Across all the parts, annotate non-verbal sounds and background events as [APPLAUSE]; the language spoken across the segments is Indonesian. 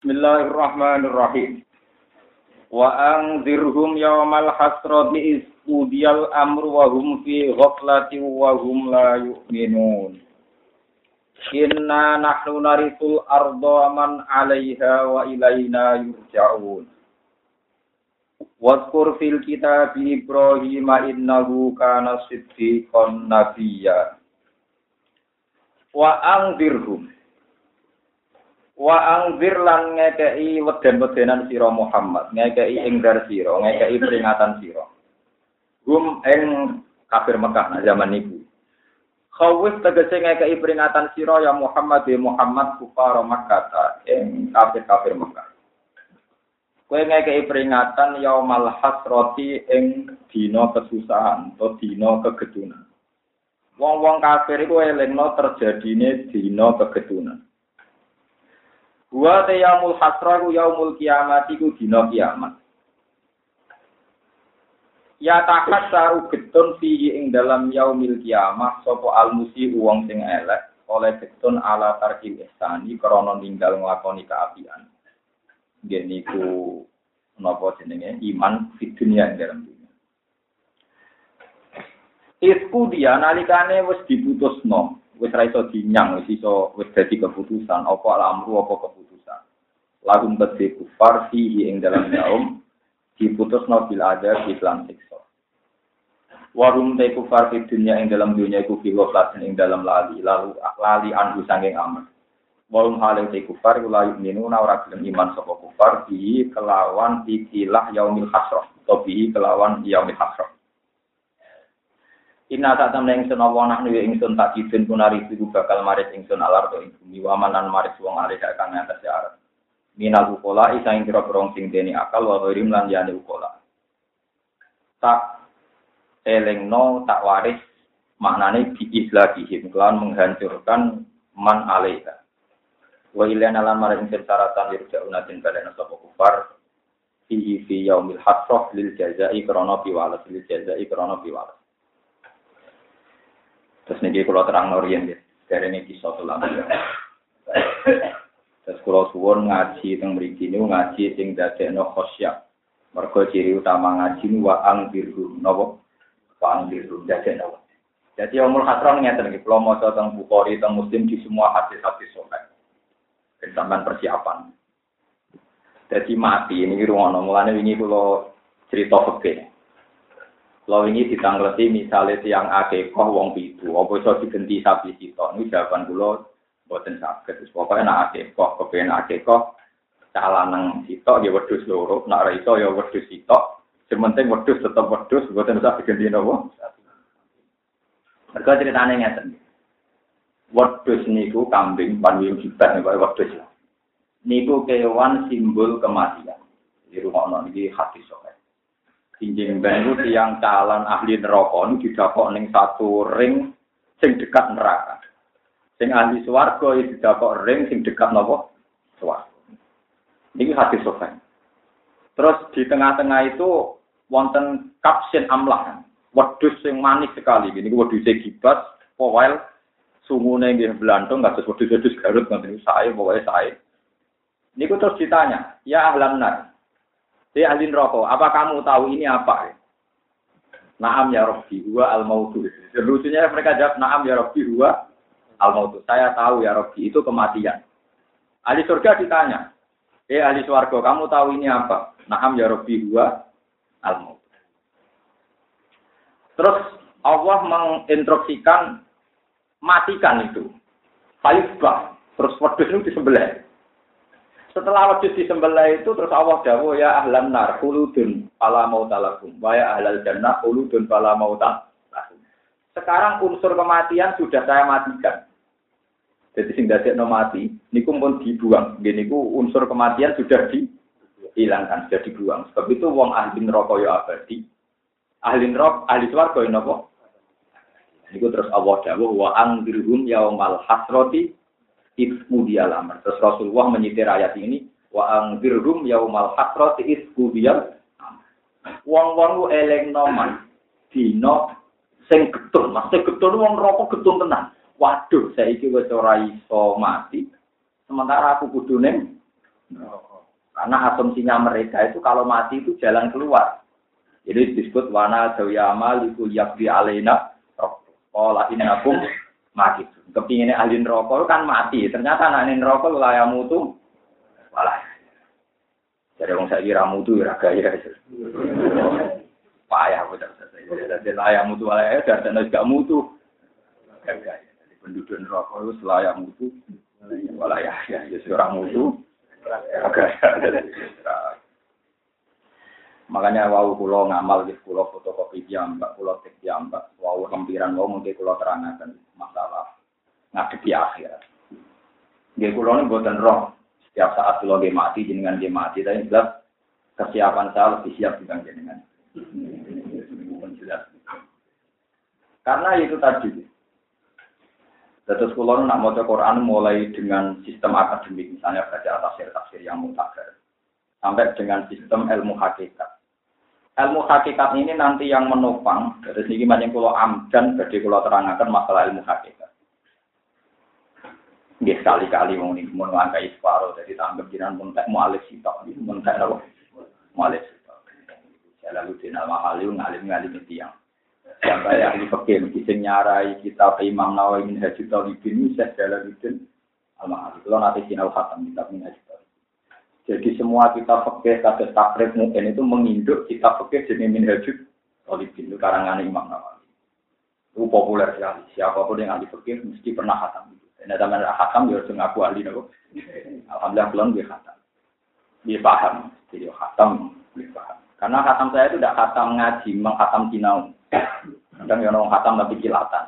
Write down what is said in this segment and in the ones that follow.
Bismillahirrahmanirrahim. Wa anzirhum yawmal hasrati isqudiyal amru wa hum fi ghaflati wa hum la yu'minun. Inna nahnu narithul arda man 'alaiha wa ilaina yurja'un. Wadkur fil kitab Ibrahim innahu kana siddiqan nabiyya. Wa anzirhum Wa angzir lan ngekei weden-wedenan sira Muhammad, ngekei ingdar sira, ngekei peringatan sira. Gum ing kafir Mekah nah zaman niku. Khawif tegese ngekei peringatan sira ya Muhammad ya Muhammad kufar Makkah ing kafir-kafir Mekah. Kowe ngekei peringatan yaumal hasrati ing dina kesusahan atau dina kegedunan. Wong-wong kafir iku elingno terjadine dina kegedunan. Wa te yaumul hasra ku yaumul kiamat iku dina kiamat. Ya takat saru getun fi ing dalam yaumil kiamah sapa almusi wong sing elek oleh getun ala tarkil ihsani krana ninggal nglakoni kaapian. Nggih niku napa jenenge iman di dunia ing dalam dunia. Isku dia nalikane wis diputusno, wis ra iso dinyang, wis iso wis dadi keputusan apa alamru apa keputusan. Lagu beti kufar fihi ing dalam yaum diputusno bil ada di iklan siksa. Warum te kufar di dunia ing dalam dunia iku filo ing dalam lali lalu lali anhu sanging amat. Warum hal te kufar layu minu ora gelem iman sapa kufar di kelawan ikilah yaumil hasrah atau bi kelawan yaumil hasrah. Inna tak temen ingsun apa nak nuwe ingsun tak kidun kunari iku bakal maris ingsun alar to ing bumi wamanan maris wong alih kang ngatas arat. Minal ukola isa ing kira sing deni akal wa ghirim lan yane ukola. Tak elengno tak waris maknane bi islahihim kelan menghancurkan man alaiha. Wa ilana lan maring syaratan yurja'una tin balena sapa kufar fihi fi yaumil hasrah lil jazai krana piwales lil jazai krana piwales. Terus niki kalau terang norien ya, dari ini kisah tulang. Terus kalau suwon ngaji teng mriki niku ngaji sing dadekno khosyah. Mergo ciri utama ngaji niku wa angbiru napa? Wa angbiru dadekno. Jadi umul hasron ngeten iki, kula maca teng Bukhari teng Muslim di semua hadis-hadis sahih. Sampeyan persiapan. Jadi mati ini ruang mulane wingi kula cerita fikih. Kalau ini ditangleti misalnya tiang akikoh wong pitu, apa iso digenti sapi sito, ini jawaban kula boten saged. Wis pokoke nek akikoh, kepen akikoh calanang sito ya wedhus loro, nek ora iso ya wedhus sito. Sementing wedhus tetep wedhus, boten usah digenti napa. Mergo ceritane ngeten. Wedhus niku kambing panwing jibat niku wedhus. Niku kewan simbol kematian. Di rumah niki hati sokai. Injing ben iku tiyang calon ahli neraka niku didapok satu ring sing dekat neraka. Sing ahli swarga iki didapok ring sing dekat napa? Swarga. Niki hadis sofen. Terus di tengah-tengah itu wonten kapsin amlah. Wedhus sing manis sekali. Ini wedhus gibas, powel, sungune nggih belantung kados wedhus-wedhus Garut ngoten sae pokoke sae. Niku terus ditanya, "Ya ahlan nar, Si ahli rokok, apa kamu tahu ini apa? Naam ya Rabbi, huwa al-mautu. Lucunya mereka jawab, naam ya Rabbi, huwa al-mautu. Saya tahu ya Rabbi, itu kematian. Ahli surga ditanya, eh ahli swarga, kamu tahu ini apa? Naam ya Rabbi, huwa al-mautu. Terus Allah menginstruksikan matikan itu. Falifbah. Terus wedus itu disembelih. Setelah wedhus disembelih itu terus Allah dawuh ya ahlan nar khuludun fala mautalakum wa ya ahlal jannah khuludun fala mautalakum. Sekarang unsur kematian sudah saya matikan. Jadi sing dadekno mati niku pun dibuang. Nggih niku unsur kematian sudah dihilangkan, sudah dibuang. Sebab itu wong ahli neraka ya abadi. Ahli neraka, ahli swarga ya napa? Niku terus Allah dawuh wa angdirhum yaumal hasrati isku dia lamar. Terus Rasulullah menyitir ayat ini, wa angdirhum yaumal hasrati isku dia Wong-wong ku eleng noman dino sing getun, maksud getun wong rokok getun Waduh, saya wis ora iso mati. Sementara aku kudu ning Karena asumsinya mereka itu kalau mati itu jalan keluar. Jadi disebut wana dawiyama liku yakbi alena Kola inakum mati. Kepinginnya ahli rokok kan mati. Ternyata anak rokok layak mutu. Walah. Jadi orang saya kira mutu ya gaya. Payah betul. Jadi layak mutu walah ya. Dan juga mutu. Gaya. Penduduk rokok itu layak mutu. Walah ya. Ya seorang mutu. Makanya wau kulo ngamal di kulo fotokopi jambak, kulo tek jambak, wau lempiran wau mungkin kulo terangkan masalah ngadepi akhir. Nggih kulo ini buatan roh. Setiap saat kulo dia mati, jenengan dia mati, tapi jelas kesiapan saya lebih siap jenengan. Karena itu tadi. Terus kulo nak mau Quran mulai dengan sistem akademik, misalnya baca tafsir-tafsir yang mutakhir, sampai dengan sistem ilmu hakikat ilmu hakikat ini nanti yang menopang dari segi macam kulo amdan jadi kulo terangkan masalah ilmu hakikat. Dia sekali-kali mau nih mau ngangkai separuh jadi tanggap jiran muntek mualif sitok muntek apa mualif sitok. Saya lalu di nama halim sampai ahli fakir kita nyarai kita Imam Nawawi min Haji Talibin jalan itu al-mahali. Kalau nanti sinau khatam kita min Haji jadi semua kita fikih kata takrif mungkin itu menginduk kita fikih jenis minhajud Talibin itu karangan Imam Nawawi. Itu populer sekali. Siapa pun yang ahli fikih mesti pernah khatam. Dan ada mana khatam dia harus ngaku ahli nopo. Alhamdulillah belum dia khatam. Dia paham. Jadi khatam dia paham. Karena khatam saya itu tidak khatam ngaji, menghatam kinau. Kadang yang orang khatam tapi kilatan.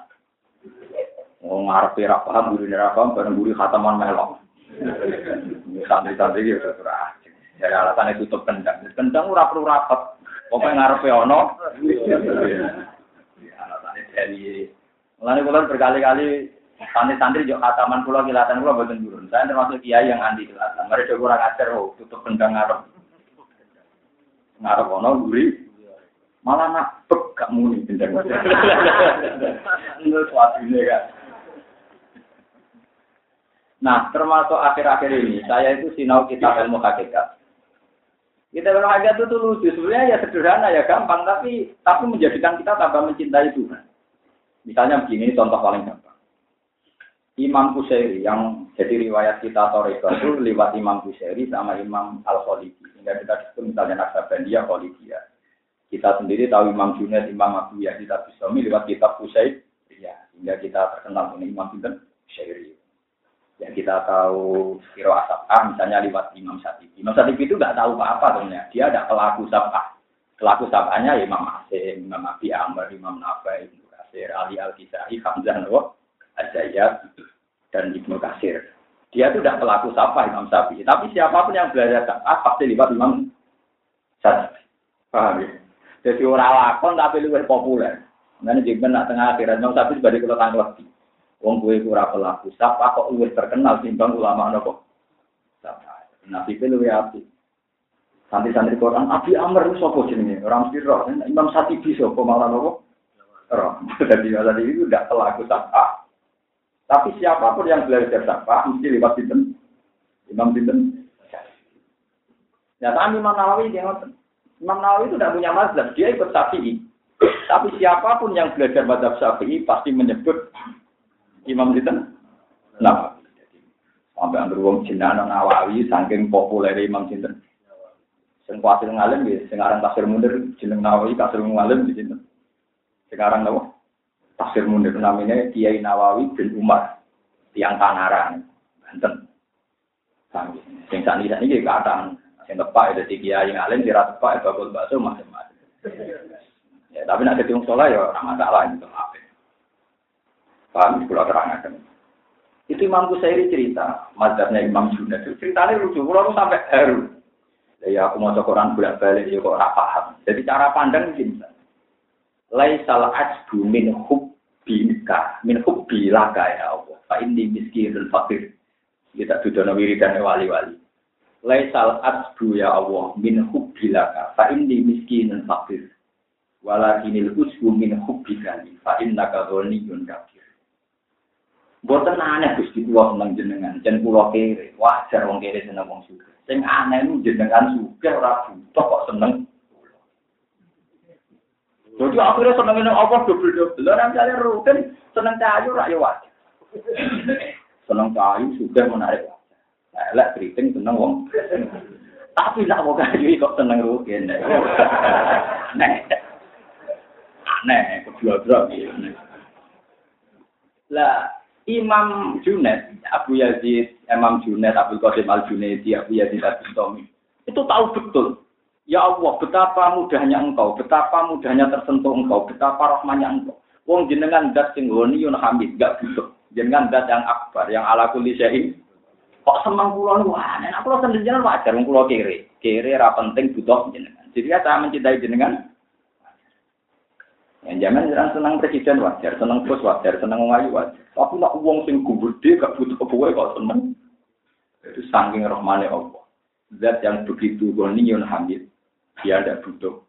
Mau ngarepe ra paham, guru ra paham, bareng guru khataman melok. Santri-santri ya ora. Dari alasan itu tutup kendang. Kendang ora perlu rapat. Pokoknya ngarepe ono. Alasannya dari Mulane kula berkali-kali santri-santri juga khataman kula kilatan kula boten turun. Saya termasuk kiai yang anti kilatan. Mereka kurang ajar oh, tutup kendang ngarep. Ngarep ono guri. Malah nak pek gak muni. Itu suatu ini kan. Nah, termasuk akhir-akhir ini, saya itu sinau kitab ilmu hakikat. Kita ilmu hakikat itu lucu, sebenarnya ya sederhana, ya gampang, tapi tapi menjadikan kita tambah mencintai Tuhan. Misalnya begini, contoh paling gampang. Imam Kusairi yang jadi riwayat kita Toreko itu lewat Imam Kusairi sama Imam Al-Khalidi. Sehingga kita disebut misalnya Naksabandia, Khalidiyah. Kita sendiri tahu Imam Junaid, Imam Abu Yazid, Bistami lewat kitab Kusairi. Ya, sehingga kita terkenal dengan Imam Sinten Kusairi. Ya kita tahu Siro Asapah misalnya lewat Imam Satibi. Imam Satibi itu nggak tahu apa-apa sebenarnya. Dia ada pelaku sabah. Pelaku sabahnya ya Imam Asim, Imam Abi Amr, Imam Nafai, Ibnu Kasir, Ali Al-Kisai, Hamzah Nawaw, Azayat, dan Ibnu Kasir. Dia itu tidak pelaku sabah Imam Syafi'i. Tapi siapa pun yang belajar sabah pasti lewat Imam Satibi. Paham ya? Jadi orang lakon tapi lebih populer. Karena jika nak tengah akhirat Imam Syafi'i sebagai kalau tanggung Wong gue ora pelaku sapa kok luwih terkenal timbang ulama nopo. Sapa. Nabi itu luwih api. Santri-santri Quran, Abi Amr sapa jenenge? Orang mesti roh. Imam Satibi sapa malah nopo? Roh. [LAUGHS] Jadi tadi itu tidak pelaku sapa. Tapi siapa pun yang belajar sapa mesti lewat sinten? Imam sinten? Ya, tapi Imam Nawawi dia. Imam Nawawi itu tidak punya mazhab, dia ikut Syafi'i. Tapi siapa pun yang belajar mazhab Syafi'i pasti menyebut Imam Sinten? Nah, sampai antar wong jenengan Nawawi saking populer Imam Sinten. Sing kuatir ngalim ya, sekarang tafsir munir jeneng Nawawi tafsir ngalim di sini. Sekarang apa? Tafsir munir namanya Kiai Nawawi bin Umar, tiang Tangerang, Banten. Sami. Sing sani sani iki kadang sing tepak itu Kiai ngalim kira tepak itu bakul bakso macam-macam. Ya, tapi nak ketemu sholat ya ora masalah itu. Paham, kalau terangkan. Itu Imam Kusairi cerita, mazhabnya Imam Junaid. Ceritanya lucu, kalau sampai haru. Ya aku mau Quran bolak balik ya kok paham. Jadi cara pandang gini. Laisal ajbu min hubbika, min hubbi laka ya Allah. Fa inni miskinul fakir. Kita dudono wiridan wali-wali. Laisal ajbu ya Allah min hubbi laka. Fa inni miskinul fakir. Walakinil usbu min hubbika. Fa innaka ghaniyun kafir. Mboten aneh Gusti kula seneng jenengan, jen kula kere. Wajar wong kere seneng wong sugih. Sing aneh niku jenengan sugih ora butuh kok seneng. Jadi akhirnya seneng ini apa double-double. Lah misalnya rutin seneng kayu ra ya wajar. Seneng kayu sudah menarik. Elek keriting seneng wong. Tapi nak mau kayu kok seneng rutin. Nah, aneh, kedua-dua Lah, Imam Junet, Abu Yazid, Imam Junet, Abu Qasim Al Junaidi, Abu Yazid Al Bustami, itu tahu betul. Ya Allah, betapa mudahnya engkau, betapa mudahnya tersentuh engkau, betapa rahmanya engkau. Wong jenengan dat sing yun hamid, gak butuh. Jenengan dat yang akbar, yang ala kulli syai'in. Kok seneng kula niku aneh. Aku lho jenengan wajar wong kula kere. Kere ra penting butuh jenengan. Jadi ya saya mencintai jenengan yang zaman jangan senang presiden wajar, senang bos wajar, senang ngayu wajar. Tapi nak uang sing gede gak butuh kebuwe kok seneng. Itu saking rahmane Allah. Zat yang begitu goniun hamid, dia tidak butuh,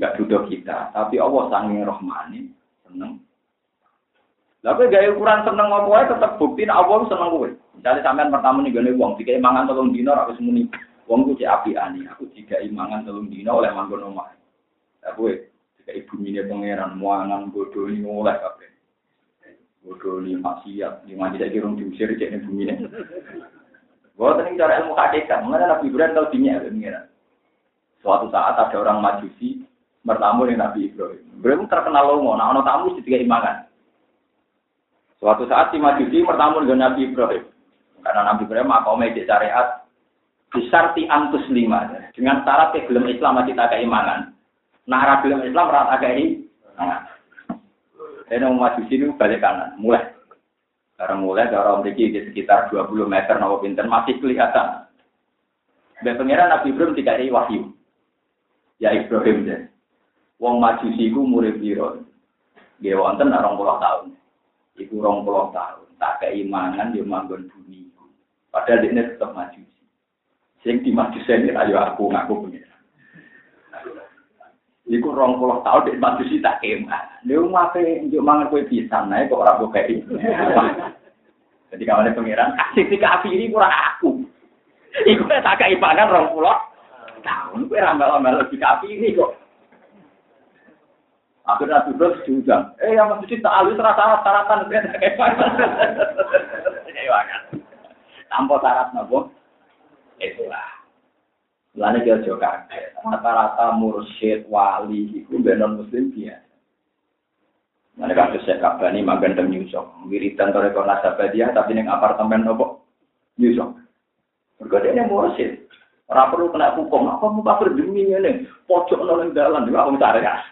nggak butuh kita. Tapi Allah saking rahmane seneng. Tapi gaya ukuran seneng apa ya tetap bukti Allah seneng gue. Misalnya sampean pertama nih gini uang, tiga imangan tolong dino aku semuni. Uang gue api ani, aku tiga imangan tolong dino oleh manggon omah. Aku Kayak ibu ini pangeran, muangan bodoh ini mulai kabeh. Bodoh ini maksiat, di mana tidak kira diusir cek ibu ini. Gua tadi cara ilmu hakikat, mana Nabi Ibrahim tahu dinya pangeran. Suatu saat ada orang majusi bertamu dengan Nabi Ibrahim. Ibrahim terkenal lomo, nah ono tamu tiga imangan. Suatu saat si majusi bertamu dengan Nabi Ibrahim. Karena Nabi Ibrahim makomnya di syariat disarti antus lima dengan syarat belum Islam masih tak keimangan. Nah, arah film Islam rata ini. Nah, ini mau maju sini balik kanan, mulai. Sekarang mulai dari memiliki di sekitar 20 meter nopo pinter masih kelihatan. Dan pengiran Nabi Ibrahim tidak ada wahyu ya Ibrahim deh. Wong majusi ku murid Firaun. Nggih wonten 20 tahun. Iku 20 tahun. Tak keimanan dia manggon bumi iku. Padahal dekne tetep majusi. Sing dimajusi ayo aku ngaku pengen. Iku 20 tahun dia majusi tak keimanan. dia mate yo mangan kowe pisan naik kok ora kei. Jadi kawannya pangeran kasih dikafiri kurang aku. Iku tak keimanan 20 tahun gue ya ramal-ramal di kaki ini kok. Akhirnya Nabi Ibrahim diundang. Eh, yang maksudnya tak alus rasa syaratan. Iya, kan. Tanpa syarat nabo, Itulah. lalu kita juga. Rata-rata mursyid, wali, itu benar muslim dia. Mulane kasus saya kabani magan dan nyusok. Wiridan toreko nasabah dia, tapi yang apartemen nopo nyusok. Bergode ini mursyid. Orang perlu kena hukum. Apa mau kafir demi ini? Pojok nolong jalan. Juga om cari ya.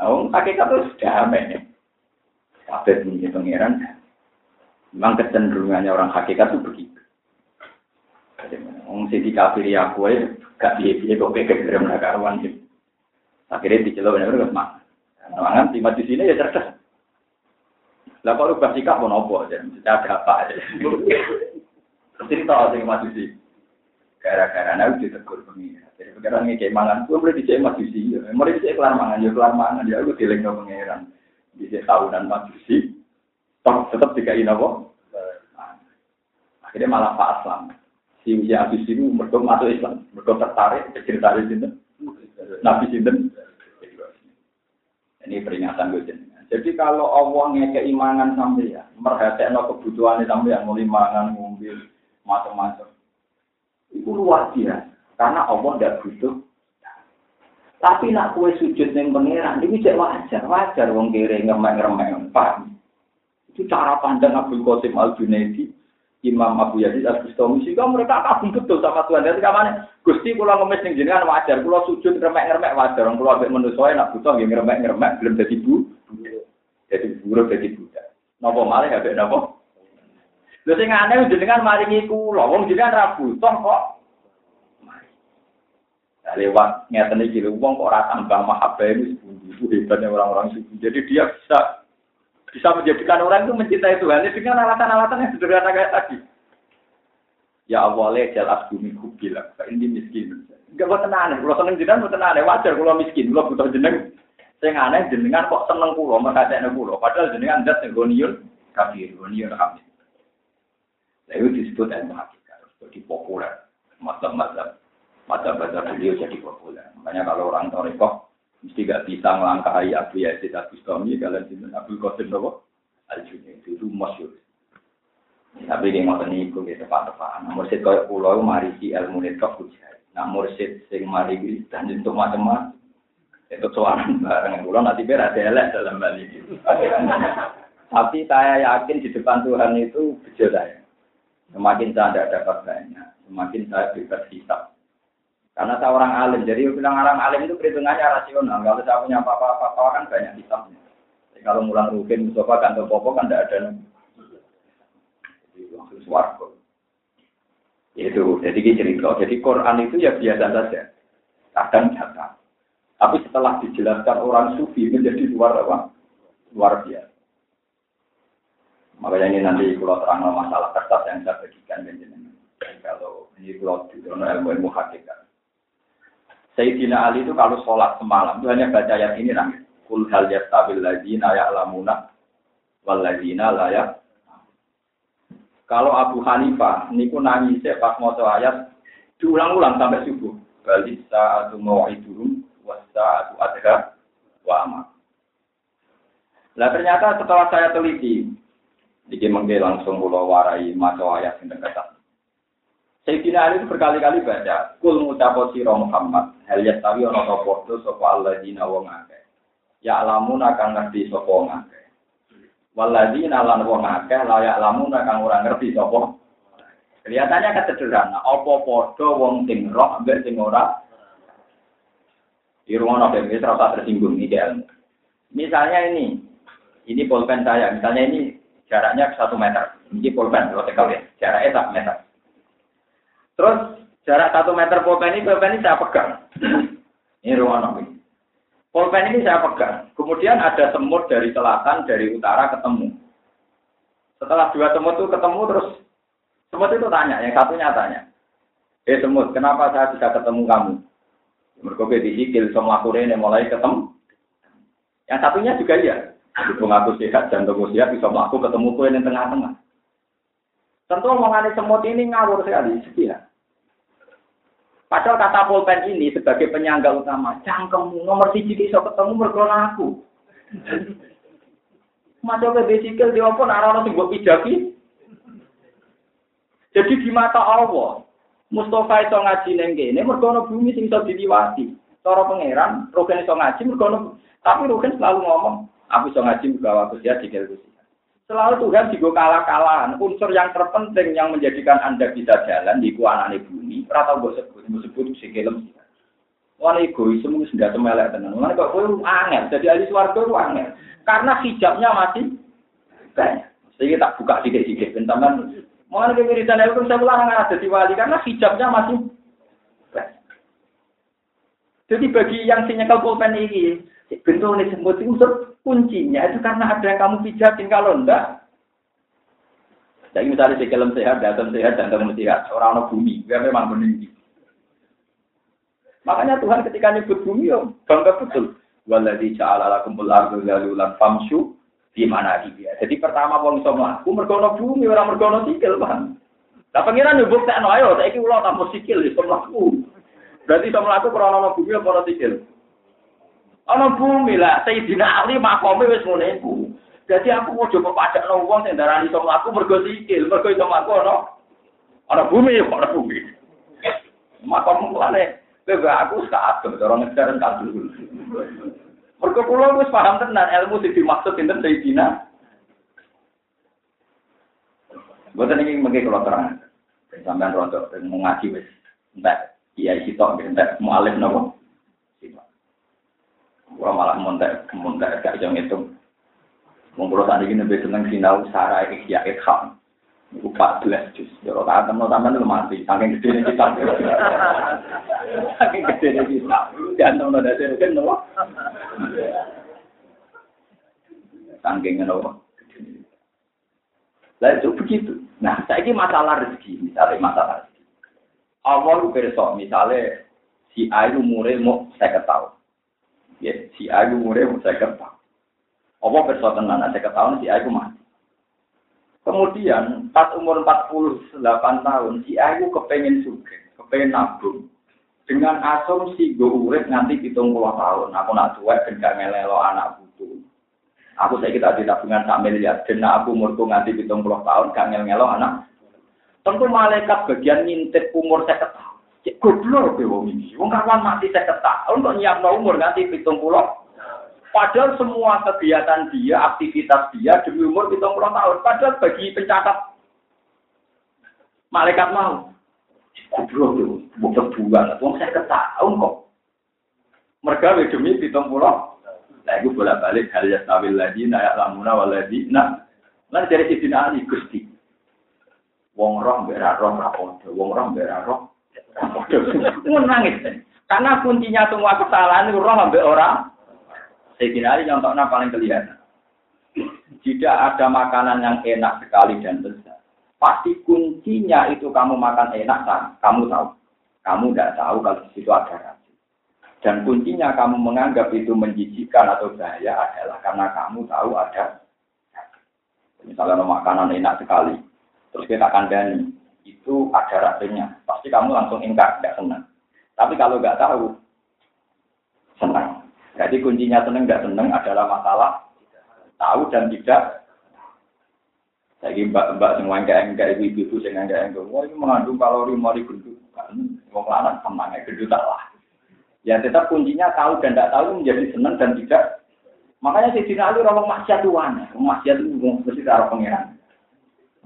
Om hakikat itu damai. Kabeh punya pangeran. Memang kecenderungannya orang hakikat itu begitu. Om sing dikafiri aku gak piye-piye kok kayak gerem nak karuan sih. Akhirnya dicelok bener gak mak. Mangan di di sini ya cerdas. Lah kok rubah sikap mau nopo aja, ada apa aja. [LAUGHS] Cerita sing sih. Gara-gara nabi ditegur pengira. Jadi pengiran ini kayak mangan, gue boleh dicek majusi. Ya. Mulai dicek kelar mangan, ya kelar mangan. Ya gue dileng no pengiran. Dicek tahunan majusi. Toh tetap dikai nopo. Akhirnya malah Pak Aslam si ya habis itu mereka masuk Islam, mereka tertarik di sini. Nabi Sinten. Ini peringatan gue Jadi kalau Allah ngeke imangan sampai ya, merhatiin kebutuhan sampai yang mulai mangan, ngombe, macam-macam. Itu luar biasa. Karena Allah tidak butuh. Tapi nak kue sujud yang pangeran, ini cek wajar, wajar wong kiri ngemek-ngemek, paham. Itu cara pandang Abdul Qasim Al Junaidi Imam Abu Yazid Al Bustami sehingga mereka kagum betul sama Tuhan. Jadi kamane Gusti kula ngemis ning jenengan wajar, kula sujud remek-remek wajar, kula ambek manusa nak butuh nggih remek-remek belum dadi bu. Jadi buruk dadi budak. Napa malih ambek napa? Lha sing aneh jenengan maringi kula, wong jenengan ra butuh kok. Nah, lewat ngeten iki lho wong kok ora tambah mahabbah ini itu hebatnya orang-orang suci. Jadi dia bisa bisa menjadikan orang itu mencintai Tuhan dengan alasan-alasan yang sederhana kayak tadi. Ya Allah, jelas bumi kubil, ini miskin. Enggak buat aneh, kalau seneng jenengan buat aneh, wajar kalau miskin, kalau butuh jeneng. Saya aneh jenengan kok seneng pulau, mereka pulau. Padahal jenengan dat yang goniun, kafir, goniun kafir. Nah, itu disebut ilmu hakikat, jadi populer. Macam-macam, macam-macam beliau jadi populer. Makanya kalau orang Toriko, mesti gak bisa melangkahi Abu Yazid Abu Stomi, kalian sini Abu Qasim Nopo, Al-Junaid, itu, itu masyur. Tapi dia mau niku gitu tepat-tepat. Nah, mursid kaya pulau mari si ilmu netok hujai. Nah mursid sing mari dan untuk macam-macam. Itu soalan bareng pulau nanti biar ada elek dalam hal ini. [LAUGHS] Tapi saya yakin di depan Tuhan itu bejo saya. Semakin saya tidak dapat banyak, semakin saya bebas hisap. Karena saya orang alim, jadi bilang orang alim itu perhitungannya rasional. Kalau saya punya apa-apa, kan banyak hisapnya. Jadi kalau mulang rugen, Mustafa, kantor popo kan tidak ada suwargo. Itu, jadi cerita. Jadi Quran itu ya biasa saja. Kadang nyata. Tapi setelah dijelaskan orang sufi menjadi luar apa? Luar biasa. Makanya ini nanti kalau terang masalah kertas yang saya bagikan Kalau ini kalau di ilmu ilmu hakikat. Sayyidina Ali itu kalau sholat semalam itu hanya baca ayat ini lah. Kul hal yastabil ladina ya'lamuna wal ladina layak kalau Abu Hanifah niku nangis pas mau ayat diulang-ulang sampai subuh. Balik saat mau itu wasa atau adha wa amat. Nah ternyata setelah saya teliti, jadi mungkin langsung pulau warai maco ayat yang dekat. Sayyidina Ali itu berkali-kali baca, Kul ngucapo siro Muhammad, hal yastawi ono sopo sopo Allah dina wong akeh. Ya alamun akan ngerti sopo ngake. Waladina lan wong akeh layak lamun kang ora ngerti sapa. Kelihatannya kan sederhana, apa padha wong sing roh ambek sing ora di rumah nabi ini terasa tersinggung ini ilmu. Misalnya ini, ini pulpen saya, misalnya ini jaraknya satu meter, ini pulpen kalau ya, jaraknya satu meter. Terus jarak satu meter pulpen ini, pulpen ini saya pegang. ini rumah nabi. Pulpen ini saya pegang. Kemudian ada semut dari selatan, dari utara ketemu. Setelah dua semut itu ketemu terus semut itu tanya, yang satunya tanya, eh semut, kenapa saya bisa ketemu kamu? Mereka disikil, sama aku ini mulai ketemu. Yang satunya juga iya. Ibu aku sehat, jantung sehat, bisa melaku ketemu kue yang tengah-tengah. Tentu omongan semut ini ngawur sekali, sekian. Padahal kata pulpen ini sebagai penyangga utama, cangkemmu nomor siji iso ketemu mergona aku. Masuk ke besikel di opo arah mbok pijaki. Jadi di mata Allah, Mustafa itu ngaji neng kene mergo bumi sing iso diliwati. Cara pangeran, Rogen iso ngaji mergo tapi Rogen selalu ngomong, aku iso ngaji mergo aku siap dikel Selalu Tuhan juga kalah-kalahan. Unsur yang terpenting yang menjadikan Anda bisa jalan di kuanane bumi, rata gue sebut, gue sebut kelem. Wah egois semua sudah semelek tenan. Mana kok gue angin, jadi ahli suarga itu angin. Karena hijabnya masih banyak. Sehingga tak buka sedikit-sedikit. Bentaman, mana kewiritan itu saya ulang ada di wali karena hijabnya masih. Jadi bagi yang sinyal pulpen ini, bentuk ini semut itu kuncinya itu karena ada yang kamu pijatin kalau enggak. Jadi misalnya si kelem sehat, datang sehat, datang sehat, orang orang bumi, dia memang meninggi. Makanya Tuhan ketika nyebut bumi, ya bangga betul. Waladhi ja'ala lakumul ardu lalulan famsu di mana dia. Jadi pertama wong iso mlaku mergo bumi orang mergo sikil, Bang. Lah pengiran yo buktekno ayo saiki kula tambah sikil iso mlaku. Berarti iso mlaku krana bumi apa ora sikil? Ana bumi lah, Sayyidina Ali makome wis ngene iku. Jadi aku mau coba pajak no wong sing darani iso mlaku mergo sikil, mergo iso mlaku ana ana bumi kok ana bumi. Makom mulane kowe aku saat cara ngejar kalbu. Mergo kula wis paham tenan ilmu sing dimaksud sinten Sayyidina. Boten iki mengke kula terang. Sampeyan rontok ngaji wis entek iya sitok entek mualif napa? Gua malah montek, montek gak jam itu. Mengkulo tadi ini lebih seneng sinau sarah ikhya ikham. Iku 14 juz. Ya tak temen sampean lu mati. Saking gede ini kita. Saking gede ini kita. Jangan temen ada sih kan nopo. Saking nopo. Lah itu begitu. Nah, saya ini masalah rezeki, misalnya masalah rezeki. Awal besok, misalnya si Ayu umurnya mau saya ketahui. Ya, si Ayu umurnya mau saya ketahui. Apa perso tenan saya ketahui si Ayu mati. Kemudian pas umur 48 tahun, si Ayu kepengen suge, kepengen nabung. Dengan asumsi gue urip nanti pitung puluh tahun, aku nak tua dan gak ngelelo anak butuh. Aku saya kita di tabungan tak miliar, dan aku umurku nganti pitung puluh tahun, gak ngelo anak. Tentu malaikat bagian ngintip umur saya. Cek goblok gue wong ini. Wong kawan mati saya tahun kok nyiapno umur pitung puluh. Padahal semua kegiatan dia, aktivitas dia demi umur pitung puluh tahun. Padahal bagi pencatat malaikat mau. Goblok tuh, bukan bulan. Wong saya tahun kok. Mereka demi puluh. Nah, itu bolak balik hal ya stabil lagi, nayak lamuna waladi. Nah, nanti dari sisi Ali gusti. Wong roh berak roh rapodo, wong roh berak roh rapodo. nangis. Karena kuncinya semua kesalahan itu roh ambek orang. Sayyidina Ali contohnya paling kelihatan. Tidak ada makanan yang enak sekali dan besar. Pasti kuncinya itu kamu makan enak, kamu tahu. Kamu tidak tahu kalau situ ada rasa. Dan kuncinya kamu menganggap itu menjijikan atau bahaya adalah karena kamu tahu ada. Misalnya makanan enak sekali, terus kita kandani, itu ada rasanya. Pasti kamu langsung ingkar, tidak senang. Tapi kalau nggak tahu, senang. Jadi kuncinya senang nggak senang adalah masalah tahu dan tidak. Jadi mbak-mbak semua enggak enggak ibu-ibu sing enggak enggak, wah ini mengandung kalori mari gendut. Kan wong lanang senang gendut lah. Ya tetap kuncinya tahu dan tidak tahu menjadi senang dan tidak. Makanya si Dina Ali orang maksiat itu aneh. Maksiat itu mesti orang pengiran.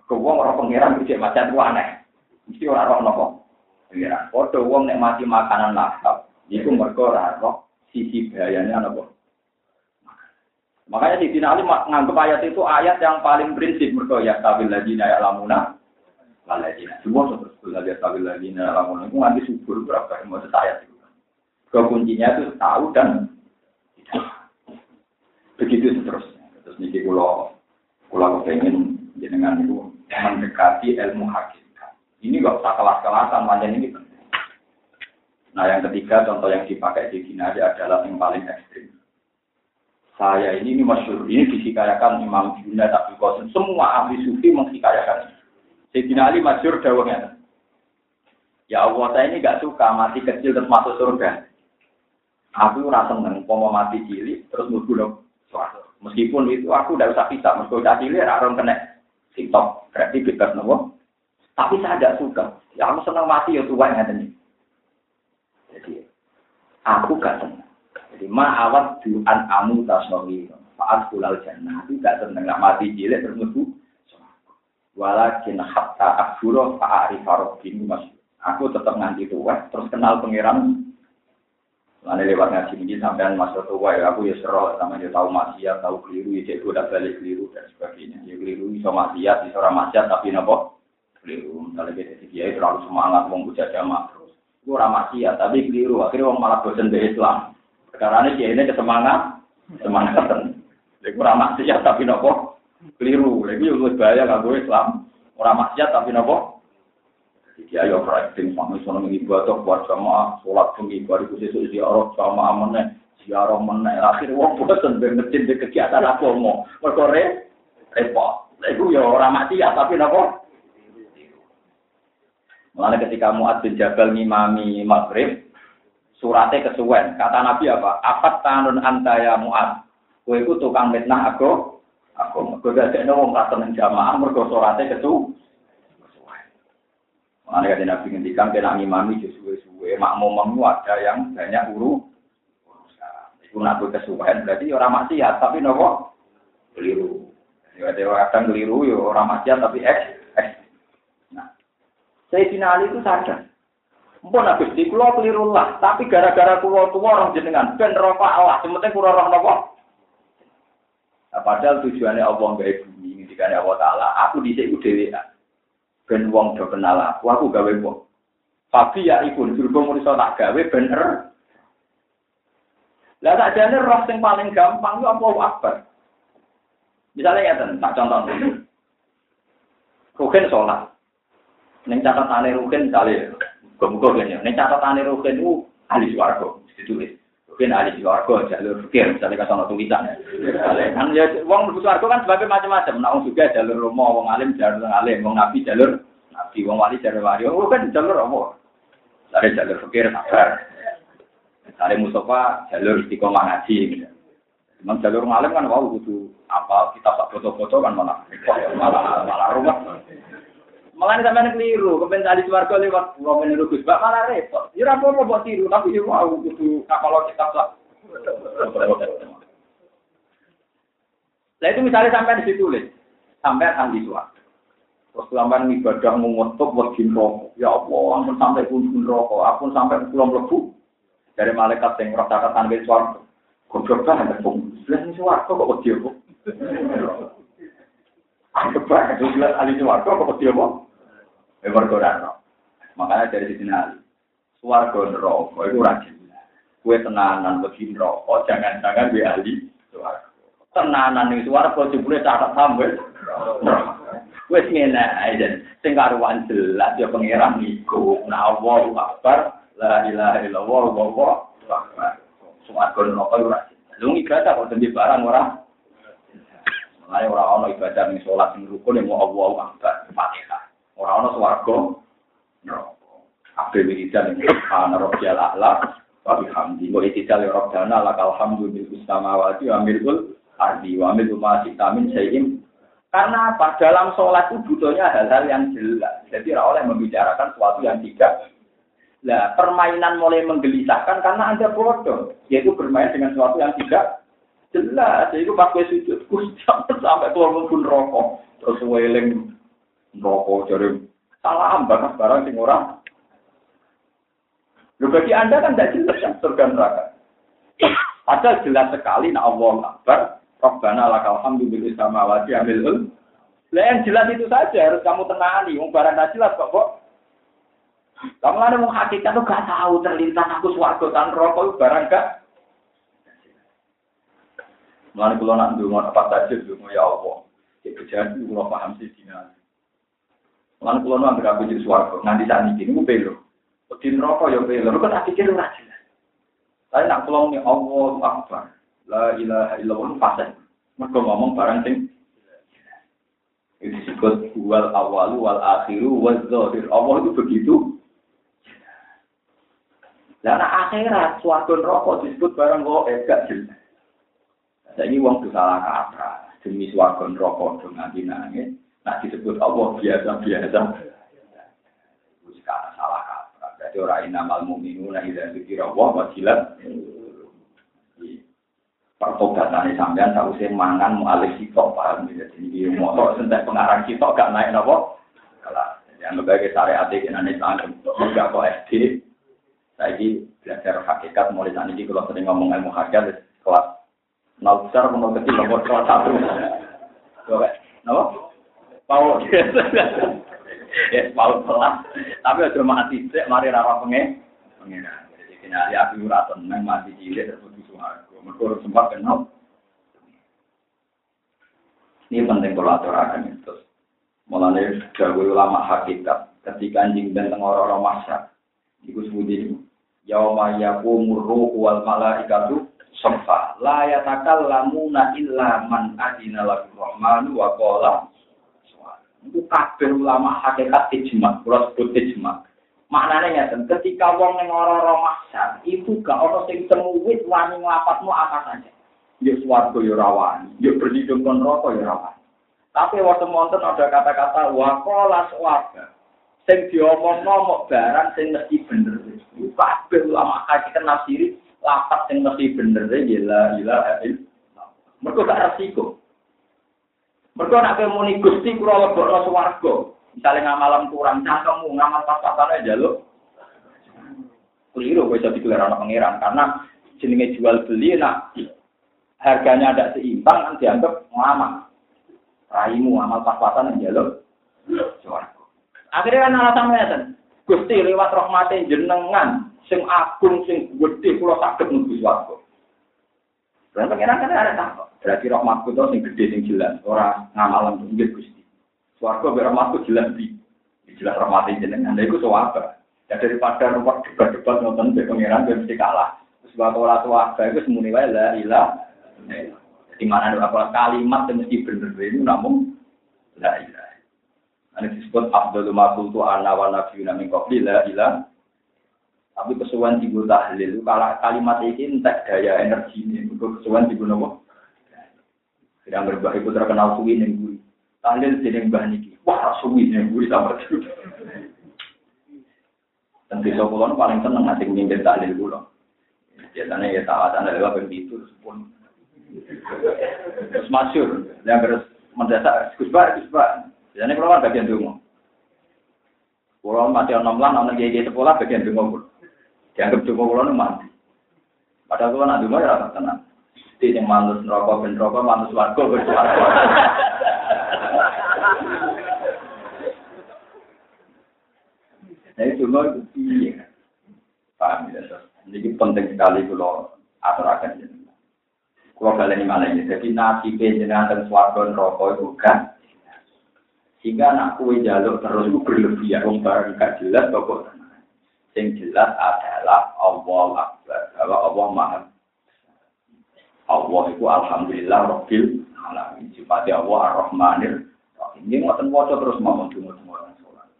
Kewong orang pengiran bisa maksiat itu aneh. Mesti orang orang nopo. Pengiran. Kode wong nek mati makanan lahap. Itu mereka orang sisi bahayanya nopo. Makanya si Dina Ali menganggap ayat itu ayat yang paling prinsip mereka ya stabil lagi ya lamuna. Lalajina. Semua seperti itu. Ya stabil lagi ya lamuna. Itu nanti subur berapa yang mau ayat itu. Kekuncinya itu tahu dan tidak. Begitu seterusnya. Terus ini kalau kalau kepengen jenengan itu mendekati ilmu hakikat. Ini gak usah kelas-kelasan, macam ini penting. Nah yang ketiga contoh yang dipakai di Ginari adalah yang paling ekstrim. Saya ini, ini masyur, ini disikayakan Imam Juna tapi Qasim. Semua ahli sufi menghikayakan. Sayyidina Ali masyur dawangnya. Ya Allah, saya ini gak suka mati kecil terus masuk surga. Aku rasa seneng, mau mati cilik, terus mlebu nang Meskipun itu aku udah usah pisah, meskipun udah cilik, orang kena tiktok, berarti bebas nopo. Tapi saya tidak suka. Ya aku seneng mati ya tuan tadi. Jadi aku gak seneng. Jadi ma awat duan amu tasnowi. Faat kulal jannah. Aku gak seneng gak mati cilik mlebu. Walakin hatta akfuro fa'ari farobin mas. Aku tetap nganti tua, terus kenal pangeran Mana lewat ngaji ini sampean masa tua ya aku ya serol sama dia tahu maksiat, tahu keliru, ya cek udah balik keliru dan sebagainya. Ya keliru bisa maksiat, bisa orang maksiat tapi nopo keliru. Misalnya kita dia terlalu semangat mau buka jamaah terus. Itu orang maksiat tapi keliru. Akhirnya orang malah bosan dari Islam. Karena ini dia ini kesemangat, semangat. Jadi orang maksiat tapi nopo keliru. Lagi lebih bahaya kalau Islam. Orang maksiat tapi nopo Ya yo praktik sama sono ibadah buat sama sholat bengi baru sesuk ziarah sama meneh ziarah meneh akhir wong bosen ben masjid de kegiatan apa mau mergo repot iku yo ora mati ya tapi napa Mulanya ketika Mu'ad bin Jabal ngimami maghrib, suratnya kesuwen. Kata Nabi apa? Apat tanun antaya. Kue itu tukang mitnah aku. Aku. Gak ada wong kata jamaah, mergo suratnya kesuwen. Mana kata Nabi ngendikan kena ngimami suwe-suwe, makmum ada yang banyak uru. Itu nabi kesuwen berarti orang maksiat tapi nopo keliru. Ya kadang keliru ya orang maksiat tapi eks eks. Nah, Sayyidina Ali itu sadar. Mpun habis di kulo keliru lah, tapi gara-gara kulo tua orang jenengan ben rofa Allah, sementing kulo roh nopo. Nah, padahal tujuannya Allah nggak bumi, ngendikane Allah Taala, aku di sini ben wong do kenal aku, aku gawe wong. Tapi ya iku berhubung manusa tak gawe bener. Lah tak jane roh sing paling gampang yo apa akbar. Misalnya ya tak contoh. Rukin sholat. Neng catatane rukin misalnya, muga-muga kan ya. Neng catatane rukin itu ahli swarga, ditulis. Ben ahli swarga jalur fikir, misalnya kan ono tulisan. Kan ya wong mlebu swarga kan sebagai macam-macam. Nah, wong juga jalur romo, wong alim jalur alim, wong nabi jalur nabi, wong wali jalur wali. Wong kan jalur apa? Dari jalur fikir sabar. Dari Mustafa jalur istiqomah ngaji. Gitu. Memang jalur ngalim kan wow butuh apa kita tak foto-foto kan malah malah malah rumah. Malah sampean keliru, kepen tadi swarga lewat pulau meniru Gus Bak malah repot. Ya ora apa-apa tiru, tapi ya wow kudu kalau kita tak. Lah itu misalnya sampai di situ sampai ahli suara. Terus sampai ibadah mengutuk wajib rokok. Ya Allah, ampun sampai pun rokok, ampun sampai pulang lebu. Dari malaikat yang rasa tanpa suara. Goblok banget, Bung. Lah suara kok wajib kok. Anggap banget, ahli suara kok wajib kok. Mergo Makanya dari sini ali. Swarga neraka itu jelas. Kue tenanan bagi neraka, jangan-jangan di ahli. Tenanan ning swarga jebule catat sampe. Wes ngene ae sing karuan jelas ya pangeran iku. Nah Allahu Akbar, la ilaha illallah wallahu akbar. Neraka jelas. Lu ibadah kok dadi barang ora Mulai orang-orang ibadah ning sholat ning rukun yang mau Allahu Akbar, Fatihah. Ora ana swarga neraka. Kabeh wiridan ana rabbiyal a'la wa bihamdi. Wa itidal ya rabbana lakal hamdu bil samawati wa milkul ardi wa milku ma min sayyim. Karena apa? Dalam sholat itu butuhnya hal-hal yang jelas. Jadi oleh membicarakan sesuatu yang tidak Nah, permainan mulai menggelisahkan karena Anda bodoh. Yaitu bermain dengan sesuatu yang tidak jelas. Jadi pas gue sujud, [LAUGHS] sampai keluar pun rokok. Terus weling rokok jadi salah bahkan barang sing ora. Lu bagi Anda kan tidak jelas yang surga neraka. Padahal jelas sekali nak Allah Akbar, Rabbana lakal hamdu bil samawati amil Lah yang jelas itu saja harus kamu tenani. Wong barang tidak jelas kok kok. Kamu ada mau hakikat tuh gak tahu terlintas aku suarga tan rokok barang gak. Mulai kalau nak dulu apa saja dulu ya Allah. Itu jadi kalau paham sih dinasti. Lan kula nang anggere jadi swarga, nanti saat ini ku pelo. Di neraka ya pelo, kok tak pikir ora jelas. Tapi nak kula ni Allah Akbar. La ilaha illallah fasih. Mergo ngomong barang sing itu disebut wal awalu wal akhiru wal zahir. Allah itu begitu. Dan akhirat suatu rokok disebut barang kok eh gak jelas. Jadi uang itu salah kata demi suatu rokok dengan dinangnya. Nah disebut Allah biasa-biasa. Sekarang salah kaprah. Jadi orang inamal mu'minu nah idha dikira Allah wajilat. Pertobatan sampean tak usah mangan mu'alif sitok paham. Jadi motor sentek pengarang sitok gak naik apa. Kalau yang berbagai syariat di Indonesia, enggak kok SD. Saya belajar hakikat mulai saat ini kalau sering ngomong ilmu hakikat kelas nol besar menol kecil nomor kelas satu. Kenapa? Paul. ya, Paul pelan. Tapi aja mati sik, mari ra pengen. Pengen. Jadi kena ya aku ora tenang mati cilik terus suaraku. Mergo sempat kenal. Ini penting kalau aturakan itu. Mulanya gawe ulama hakikat ketika anjing dan orang-orang masyarakat. Iku sebutin yauma yakumur ruhu wal malaikatu safa la yatakallamuna illa man adina lahu rahmanu wa qala itu kabeh ulama hakikat ijma, kalau sebut. Maknanya ya, ketika wong ning ora-ora mahsyar, itu gak ono sing temuwit wani nglapatmu apa saja. Ya swarga ya rawani, ya berlindung kon rokok ya rawani. Tapi waktu monten ada kata-kata wakola swarga. Sing diomong ngomong barang sing mesti bener. Kabeh ulama hakikat nafsiri lapat sing mesti bener ya la ilaha illallah. Mergo gak resiko. Mereka nak muni gusti kura lebokno swarga. Misalnya ngamalam kurang cangkemmu, ngamal pas-pasan aja lo. Keliru gue jadi anak pangeran karena jenenge jual beli nak harganya ada seimbang kan dianggap ngamal. Raimu ngamal pas-pasan lo. Swarga. Akhirnya kan alasan ngeten. Gusti lewat rahmate jenengan sing agung sing gede kula saged nuju swarga. Dan pengiran kan ada takut. Berarti rahmatku itu sing gede sing jelas, ora ngamalan pinggir Gusti. Swarga be rahmatku jelas di jelas rahmatin jenengan. Lha iku swarga. Ya daripada rumah debat-debat nonton be pangeran be mesti kalah. Sebab kalau tua itu semuanya wae la ilah. Di mana ada kalimat yang mesti bener itu namun la ilah. Ini disebut Abdul Makul tu ana wa nabiyuna min qabli la ilah. Tapi kesuwan digo tahlil kalau kalimat ini entek daya energi ini. Kesuwan digo nopo? Tidak berbah itu terkenal suwi ning guri. Tahlil jeneng mbah niki. Wah, suwi ning guri tambah Dan bisa kulon paling seneng nanti mimpin tahlil kulon. Biasanya ya tawatan adalah begitu pun. Terus masyur, yang harus mendesak, Gus Bar. Biasanya kalau kan bagian dungu. Kulon mati enam lan, anak gigi sekolah bagian dungu. Dianggap dungu kulon mati. Padahal kulon nak dungu ya tenang. Di yang manus neraka ben neraka, manus warga ben warga. Nah itu itu iya. Paham ya, Jadi penting sekali kalau aturakan ini. Kalau kalian ini mana ini, jadi nasi jenengan dan suarga neraka itu kan. Sehingga anak kue jaluk terus berlebihan, wong barang gak jelas pokok Yang jelas adalah Allah Akbar, bahwa Allah Maha. Allah itu Alhamdulillah Rabbil Alamin. Sifatnya Allah Ar-Rahmanir. Ini ngoten waca terus mau tunggu-tunggu sholat.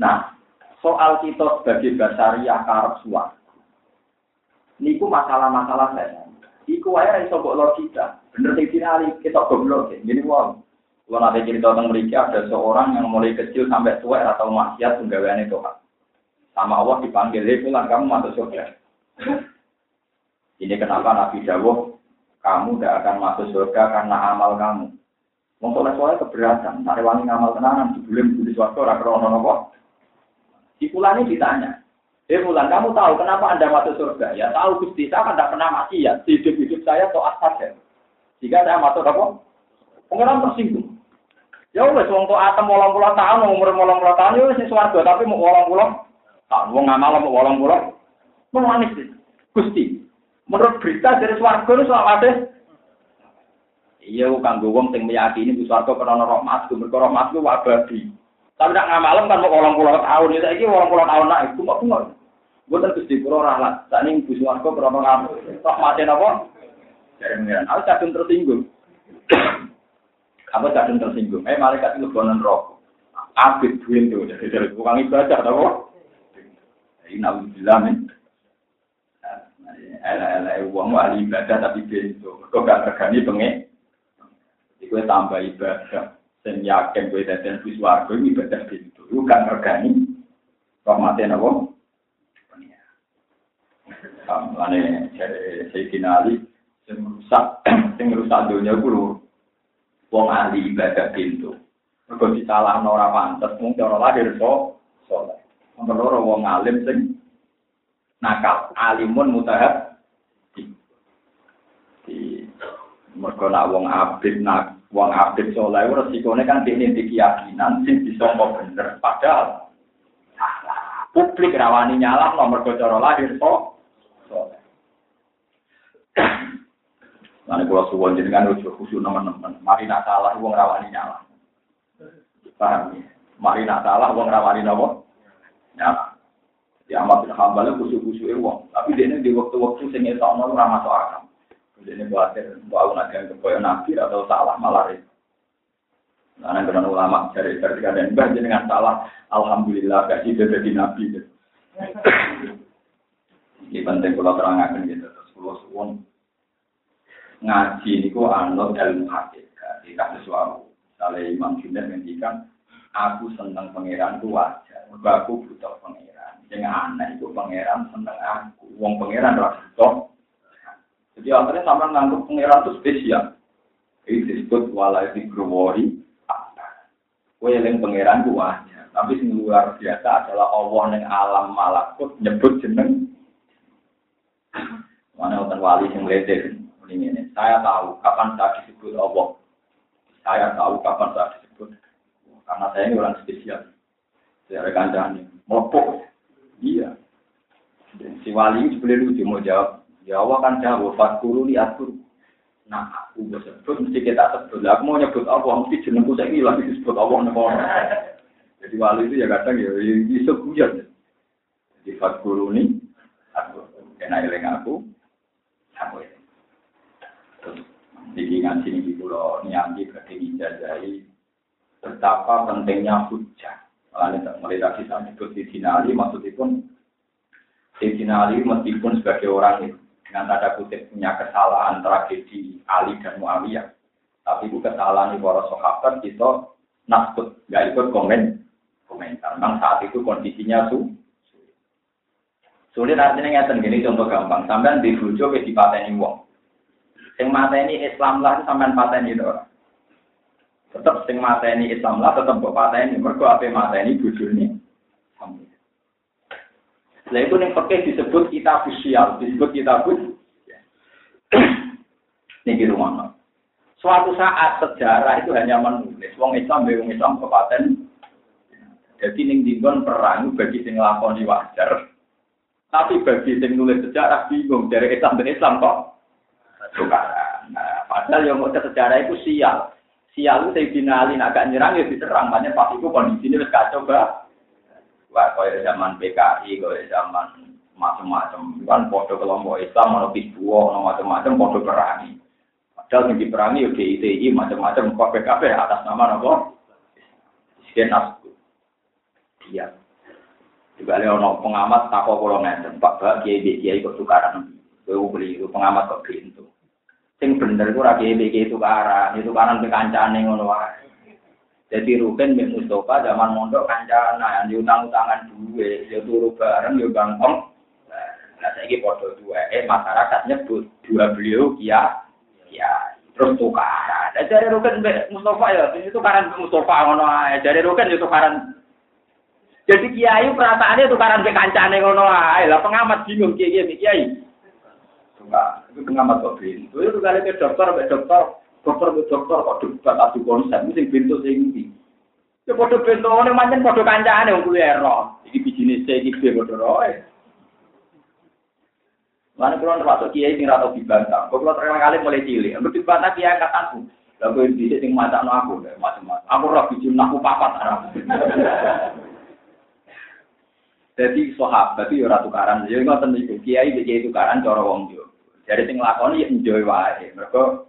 Nah, soal kita sebagai basaria karep suara. Niku masalah-masalah saya. Iku wae iso mbok logika. Bener sing dinali kita goblok. Gini wong. Kalau nanti cerita tentang mereka ada seorang yang mulai kecil sampai tua atau maksiat penggaweane Tuhan. Sama Allah dipanggil, "Hei kamu masuk surga." Ini kenapa Nabi Dawuh, kamu tidak akan masuk surga karena amal kamu. Wong soleh keberatan, nak rewangi ngamal tenanan, sebelum di suatu orang krono nopo. Di ini ditanya, Eh Bulan, kamu tahu kenapa Anda masuk surga? Ya tahu Gusti, saya kan tidak pernah mati ya. Hidup-hidup saya toat saja. Jika saya masuk apa? Pengenalan tersinggung. Ya wes wong atem wolong puluh tahun, umur wolong puluh tahun, ya swarga, tapi mau wolong puluh tahun, wong ngamal mau wolong puluh. Mau manis. Gusti, menurut berita dari swarga itu selamat Iya, kanggo wong sing meyakini bu swarga karena rahmat, mergo rahmat ku abadi. Tapi nak ngamalem kan mau wolong puluh tahun, ya saiki wolong puluh tahun nak itu kok ngono. Bukan Gusti Kula rahmat. Saat ini Gusti Warga berapa kamu? Tok mati apa? Dari mengiran. Aku kadung tersinggung. Kamu kadung tersinggung. Eh malaikat itu bonan rokok. Abid duit tuh. Jadi dari tukang ibadah tau Ini nabi bilang Ela-ela uang wali ibadah tapi pintu. Kok gak tergani pengen. Iku tambah ibadah. Dan yakin gue dan Gusti Warga ibadah pintu. Iku. Kok mati apa? Mulane dari Sayyidina Ali sing rusak [CLEARS THROAT] sing rusak dunia kulo wong ahli ibadah pintu. Mergo disalahno ora pantes mung cara lahir so saleh. Nomor loro wong alim sing nakal, alimun mutahab di mergo nak wong abid nak wong abid saleh resikone kan dene keyakinan sing bisa kok bener padahal publik rawani nyalah nomor cara lahir so Nanti kalau suwon jenengan ujuk khusyuk teman-teman. Mari nak salah, uang rawani nyala. Paham ya? Mari nak salah, uang rawani nopo. Nyala. Ya amat bin hambal khusyuk-khusyuk uang. Tapi dia ini di waktu-waktu sing etok nol ramah masuk akal. Ini khawatir mau naga kepoyo nabi atau salah malah itu. Karena dengan ulama dari ketika dan bah jenengan salah, alhamdulillah kasih jadi nabi. Ini penting kalau terangkan gitu. Terus kalau suwon ngaji niku anut ilmu hakikat di wau. Misalnya Imam aku seneng pangeran ku wajar, mergo aku butuh pangeran. Sing aneh iku pangeran seneng aku, wong pangeran ora butuh. Jadi akhirnya sama ngangguk pangeran itu spesial. Ini disebut walai di growori. Kue yang pangeran ku wajar. Tapi yang luar biasa adalah Allah yang alam malakut nyebut jeneng. Mana orang wali yang ledek. Saya tahu kapan saya disebut Allah. Saya tahu kapan saya disebut. Karena saya ini orang spesial. Saya rekan ini. Melopok. Iya. si wali itu boleh lucu mau jawab. Ya Allah kan jawab. Fatkuru liatur. Nah, aku sebut, mesti kita sebut. Aku mau nyebut Allah, mesti jenengku saya ini lagi disebut Allah. Jadi wali itu ya kadang ya, bisa ya, guyon. Jadi fatkuru ini, aku. enak eling aku, aku eling. Terus, jadi ngaji ini pulau nianti berarti dijajahi betapa pentingnya hujah. Malah mulai tadi saya sebut di sinali, maksudnya pun di sinali meskipun sebagai orang itu dengan tanda kutip punya kesalahan tragedi Ali dan Muawiyah. Tapi itu kesalahan para sahabat kita nasbut, nggak ikut komen komentar. Memang saat itu kondisinya su sulit artinya ngeten gini contoh gampang. Sampai di bujo ke di pateni wong. Sing mateni Islam lah sampean pateni ora. Tetap sing mateni Islam lah tetap mbok pateni mergo ape mateni bojone. Lah itu yang pakai disebut kitab sosial, disebut kitab Niki rumah. Suatu saat sejarah itu hanya menulis. Wong Islam, wong Islam kepaten. Jadi ning dinggon perang bagi sing nglakoni wajar. Tapi bagi sing nulis sejarah bingung dari Islam dan Islam kok. Nah, padahal yang mau sejarah itu sial. Sial saya dinalin agak nyerang ya diserang. Makanya pas itu kondisinya wis kacau bah. Wah, kaya zaman PKI, kaya zaman macam-macam. Kan foto kelompok Islam, ono pisbuo, ono macam-macam, foto perangi. Padahal yang diperangi ya DITI, macam-macam, KPKP atas nama apa? Sekian. Iya. Juga ada ono pengamat takut kalau ngeten, Pak Pak Kiai kok tukaran. Gue beli pengamat kok itu. Sing bener gue lagi Kiai tukaran, itu kanan kekancane ngono wae. Jadi Ruben bin Mustafa zaman mondok kancana yang diutang-utangan duwe, ya turu bareng ya gampang. Nah, saya foto dua, eh masyarakat nyebut dua beliau ya, ya terus tukaran. Nah, dari Ruben bin Mustafa ya, ini tukaran Mustafa ngono ae. Dari Ruben itu tukaran. Jadi kiai perasaannya tukaran be kancane ngono ae. Lah pengamat bingung kiai kiai. Enggak, itu pengamat kok bingung. Itu kali ke dokter, ke dokter, dokter ke dokter kok debat adu konsep mesti pintu ndi. Ya padha bentone pancen padha kancane wong kuwi ero. Iki bijine C iki B padha roe. Mana kalau termasuk kiai sing rata dibantah, kalau terkenal kali mulai cilik, aku dibantah kiai angkatanku. Lalu yang bisa sing macam aku, macam-macam. Aku roh bijim aku papat arah. [LAUGHS] Jadi sahabat itu ora tukaran, jadi ngoten niku kiai kiai tukaran cara wong yo. Jadi sing lakoni ya enjoy wae. Mergo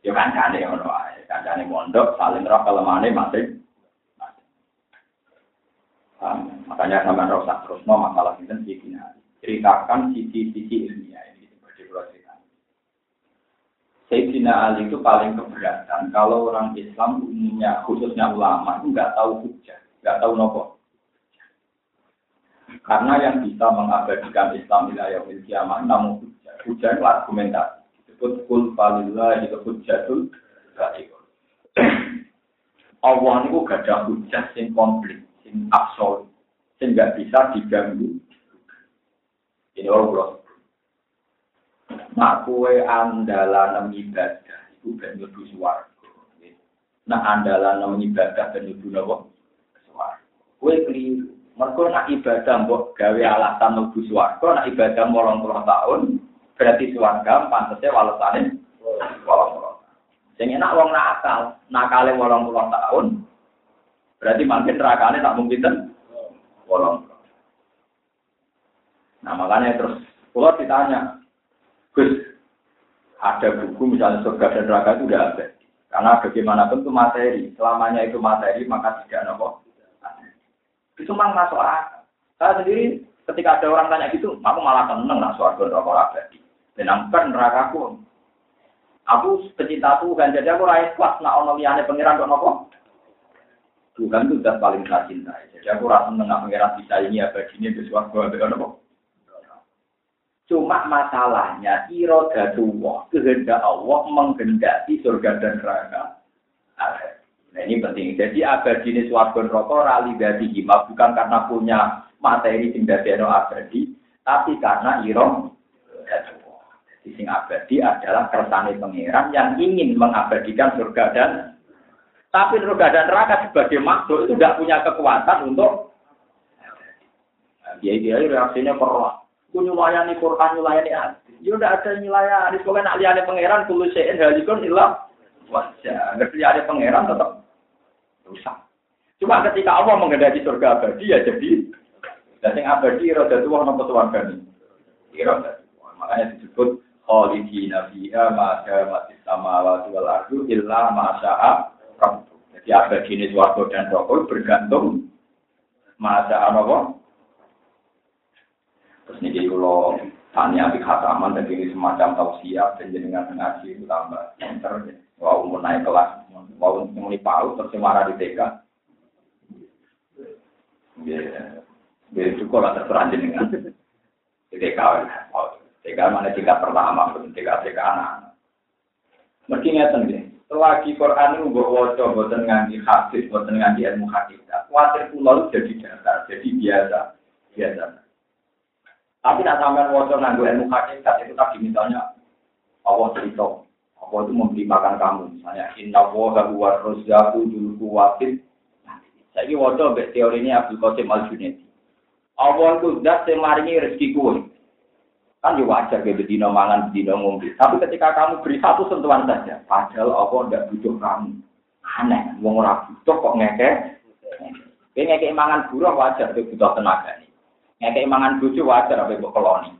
Ya kancane ngono wae. Kancane mondok saling roh kelemane masing. Um, makanya sama rosak terus mau masalah ini sisinya. Ceritakan sisi-sisi ilmiah ini seperti cerita. Sayyidina Ali itu paling keberatan kalau orang Islam umumnya khususnya ulama itu nggak tahu hujah, nggak tahu nopo. Karena yang bisa mengabadikan Islam wilayah kiamat namun hujah, hujah itu argumentasi disebut kul falillah itu hujatul baikul. [CLEARS THROAT] Allah itu gak ada hujah sing komplit, sing absolut, sing gak bisa diganggu. Ini Allah. Nak kue andalan ibadah itu ben mlebu swarga. Nah andalan ibadah ben mlebu napa? Swarga. Kue keliru. Mergo nak ibadah mbok gawe alasan mlebu swarga, nak ibadah 80 tahun, berarti suarga pantasnya walasane walang puluh. Sing enak wong nakal, nakale walang puluh tahun, berarti makin nerakane tak mungkin kan walang Nah makanya terus kalau ditanya, Gus, ada buku misalnya surga dan neraka itu udah ada. Karena bagaimanapun itu materi, selamanya itu materi maka tidak nopo. Itu memang masuk akal. Saya sendiri ketika ada orang tanya gitu, aku malah seneng lah suarga neraka abadi. Dan neraka nerakaku. Aku pecinta Tuhan, jadi aku raih kuat nak ono liyane pangeran kok nopo. Tuhan itu sudah paling saya cintai. Jadi aku rasa mengenal pangeran bisa ini abadinya di suarga ada nopo. Cuma masalahnya irodatullah, kehendak Allah menghendaki surga dan neraka. Nah ini penting. Jadi abadi ini suarga neraka rali dari bukan karena punya materi sing dadekno abadi, tapi karena iro di sing abadi adalah kersane pangeran yang ingin mengabadikan surga dan tapi surga dan neraka sebagai makhluk itu tidak punya kekuatan untuk dia dia reaksinya perlu Gue nyulayani Quran, nyulayani hati. Ya udah ada nyulayani. Pokoknya nak liane pangeran, kulo sein halikun ilah. Wajah. Ngerti ada pangeran tetap rusak. Cuma ketika Allah mengendaki surga abadi ya jadi. Dan yang abadi roda tua nopo suarga nih. Roda Makanya disebut khalidina fiha ma mati sama wal ardu illa ma syaa Jadi ada jenis warga dan rokok bergantung masa apa? Terus ini kalau tanya di khataman dan ini semacam tausiah dan jenengan ngaji tambah enter. Wow, mau naik kelas, mau mau paut terus marah di TK. Ya, ya cukup lah terserah jenengan. Di TK, TK mana tingkat pertama, TK TK anak. Mesti ngeten deh. Selagi Quran itu gue wajah, buatan ngaji hadis, buatan ngaji ilmu hakikat. Khawatir pulau jadi dasar, jadi biasa, biasa. Tapi nak sampai wajah nganggu ilmu hakikat itu tadi misalnya Allah cerita, Allah itu memberi makan kamu. Misalnya Inna wa huwa rozzaku dulu kuwatin. Saya ini wajah teori ini Abdul Qasim Al Junaidi. Allah itu zat yang rezeki kue. Kan ya wajar kayak bedino mangan, bedino ngombe. Tapi ketika kamu beri satu sentuhan saja, padahal Allah tidak butuh kamu. Aneh, wong ora butuh kok ngeke. Ngeke mangan buruh wajar, dia butuh tenaga nih. Ngeke mangan bucu wajar, apa ibu koloni.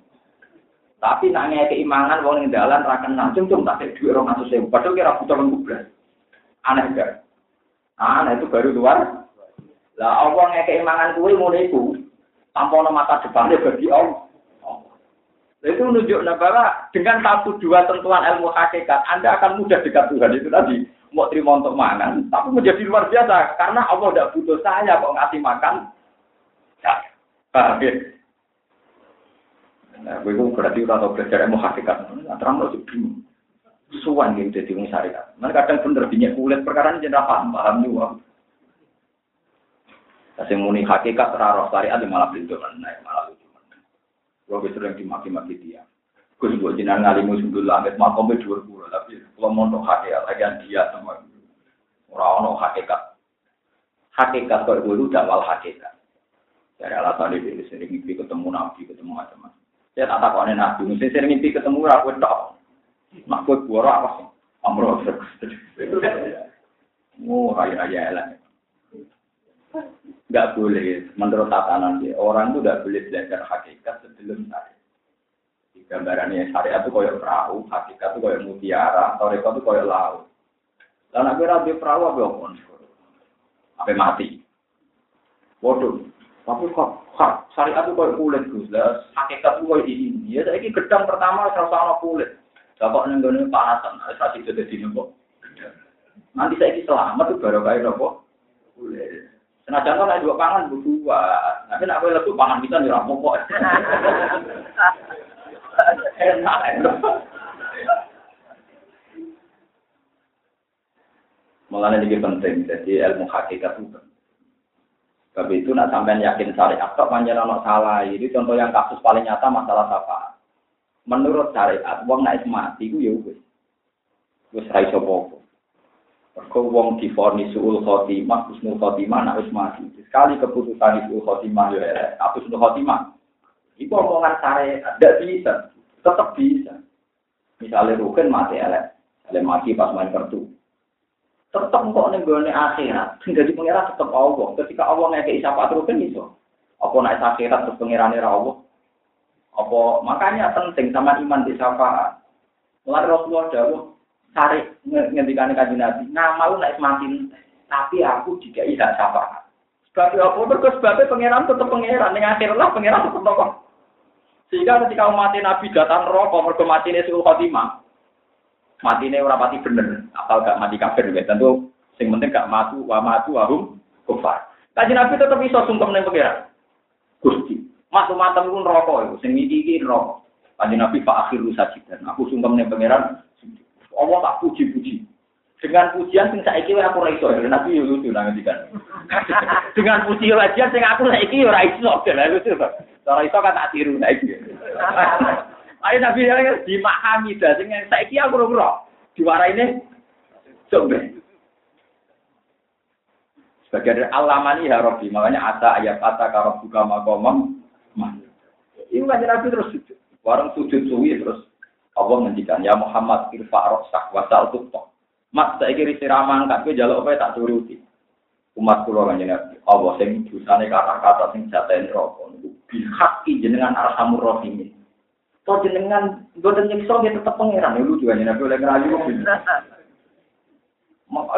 Tapi nak ngeke imangan wong yang dalan ra kenal, cung tak duit sewu. Padahal kira butuh lembubras. Aneh gak? Aneh itu baru luar. Lah Allah ngeke imangan kue mau iku. Tanpa mata depannya bagi Allah. Itu menunjukkan bahwa dengan satu dua tentuan ilmu hakikat, Anda akan mudah dekat Tuhan itu tadi. Mau terima untuk makan, tapi menjadi luar biasa. Karena Allah tidak butuh saya kok ngasih makan. Paham ya? Nah, gue berarti udah tahu belajar ilmu hakikat. Nah, terang lo bingung. Suwan gitu jadi wong syariat. Mereka kadang bener binyak kulit perkara ini jadi paham paham juga. Kasih muni hakikat terarah syariat malah pintu nah, malah kalau sering dimaki-maki dia. Gus buat jinan ngalimu sundul langit makomnya dua puluh, tapi kalau mau untuk hakikat lagi dia sama orang orang hakikat. Hakikat kalau dulu dakwal hakikat. Dari alasan ini sering ketemu nabi, ketemu macam-macam. Saya tak ane nabi, mesti sering mimpi ketemu aku tak. Makut buara apa sih? Oh, raya-raya elang. Nggak boleh, menurut tatanan dia, orang itu nggak boleh belajar hakikat sebelum syariat. Gambarannya syariat itu koyok perahu, hakikat itu koyok mutiara, toreko itu koyok laut. Dan aku rabi perahu apa pun, apa mati. Waduh, tapi kok syariat itu koyok kulit gus, lah hakikat itu koyok ini. Ya, saya ini gedang pertama sama kulit. Bapak nenggone panasan, saya itu jadi nopo. Nanti saya ini selamat itu baru kayak nopo. Kulit. Nah, contoh naik dua pangan berdua. Nanti nak boleh lebih pangan kita nih rampok. Enak. Mulanya ini penting, jadi ilmu hakikat itu Tapi itu nak sampai yakin syariat, kok panjang anak salah. Ini contoh yang kasus paling nyata masalah apa? Menurut syariat, uang naik mati itu ya wis. Wis ra iso Mergo wong difonis suul khotimah, husnul khotimah nak wis mati. Sekali keputusan suul khotimah yo elek, husnul khotimah. Iku omongan sare ada bisa, tetap bisa. Misalnya Rukin mati elek mati pas main kartu. Tetap kok ning gone akhirat, sing dadi pengira tetep Allah. Ketika Allah ngekeki syafaat Rukin iso. Apa naik akhirat terus pengirane ra Allah? Apa makanya penting sama iman di syafaat. Mulai Rasulullah dawuh, tarik ngendikan kanjeng Nabi, nama lu naik mati, tapi aku juga tidak sapa. Sebab apa? Mergo sebabnya pangeran tetap pangeran, ning akhir lah pangeran tetap tokoh. Sehingga ketika mati Nabi datang rokok, mergo mati ini suul khotimah. Mati ini orang mati bener, apal gak mati kafir, ya. tentu sing penting gak matu, wa matu, wahum, kufar. Kaji Nabi tetap bisa sungkem ning pangeran. Gusti, matu matem pun rokok, sing iki rokok. Kaji Nabi pak akhir sajidan, aku sungkem ning pangeran, Allah tak puji-puji. Dengan pujian sing saiki aku ora iso. Nabi yo lucu nang ngendikan. [LAUGHS] Dengan puji wajian sing aku saiki ora iso. Lah lucu to. Ora iso kan tak tiru saiki. [LAUGHS] Ayo Nabi dimahami dah sing saiki aku ora ora. ini coba. Sebagai dari alamani ya Rabbi, makanya ada ayat kata kalau buka makomam, ini Nabi terus sujud. Warung sujud suwi terus Allah ngendikan ya Muhammad irfa rosak wasal tuktok. Mas saya kira siraman angkat jaluk apa tak turuti. Umat kula kan jenengan Allah sing dosane kata-kata sing jaten rokok niku bihaqi jenengan arhamur rahim. To jenengan boten nyiksa dia tetep pangeran. Ya lucu aja nabi oleh ngerayu.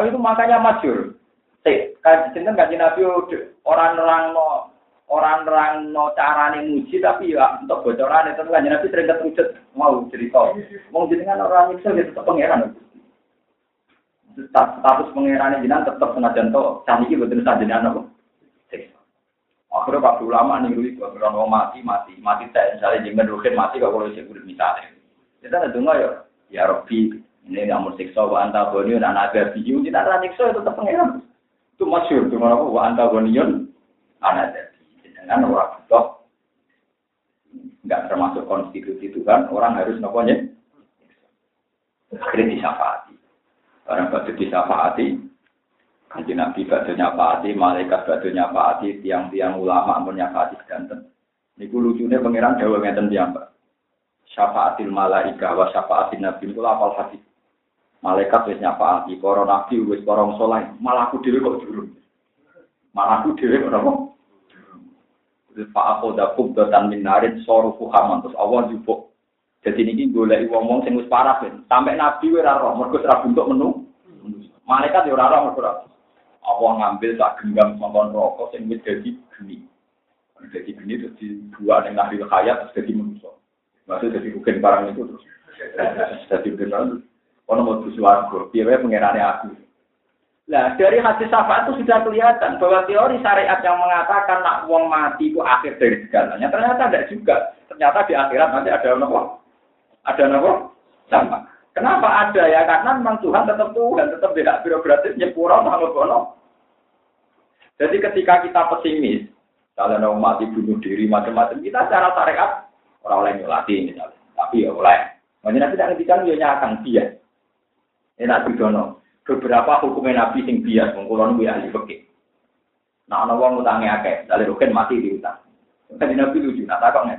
Itu makanya masyur. Eh, kan jenengan kaji nabi orang-orang no orang-orang no carane muji tapi ya untuk bocoran itu kan nabi sering ketujuh mau cerita. Mau jenengan orang nyiksa dia tetep pangeran. Status pangeran jenengan tetep senajan to caniki boten sajenengan apa. Akhirnya Pak Ulama nih dulu, kalau mati mati mati saya misalnya jangan rukin mati kalau kalau saya udah misalnya. Kita ada dengar ya, ya Robi ini nggak siksa wa anta boniun dan ada biu kita ada siksa itu tetap pengiran. Itu masyur cuma apa wa anta boniun ada dengan orang butuh nggak termasuk konstitusi itu kan orang harus noponya akhirnya disafati orang patut disafati Kanji Nabi badhe nyapati, malaikat badhe nyapati, tiang-tiang ulama pun nyapati sedanten. Niku lucunya pangeran Jawa ngeten Pak. Syafaatil malaika wa syafaatil nabi niku apal hati. Malaikat wis nyapati, para nabi wis para saleh, malah aku kok jurun. Malah aku dhewe kok apa? Pak aku dah kubdatan min narin sorufu haman terus Allah jupuk. Jadi ini golek wong sing wis parah ben. Sampai nabi ora roh, mergo ora bentuk menu. Malaikat ya ora roh mergo Allah ngambil tak genggam songkon rokok yang wis jadi geni. Jadi geni terus dibuat dengan ahli hayat terus jadi manusia. Maksudnya jadi bukan barang itu terus. Jadi benar. Kalau mau bersuaraku, dia pengenane aku. Nah, dari hadis syafaat itu sudah kelihatan bahwa teori syariat yang mengatakan nak wong mati itu akhir dari segalanya. Ternyata tidak juga. Ternyata di akhirat nanti ada nopo. Ada nopo? Sama. Kenapa ada ya? Karena memang Tuhan tetap Tuhan, tetap tidak birokratis, nyepura, sama Jadi ketika kita pesimis, kalau mau mati bunuh diri macam-macam, kita secara syariat orang oleh nyolati misalnya, tapi ya oleh. Makanya tidak ngertikan ya nyakang dia. Ini nabi dono. Beberapa hukumnya nabi sing bias, mengkulon gue ahli fikih. Nah, ana wong utange akeh, dari rukin mati di utang. Kan nabi lucu, nah takon ya.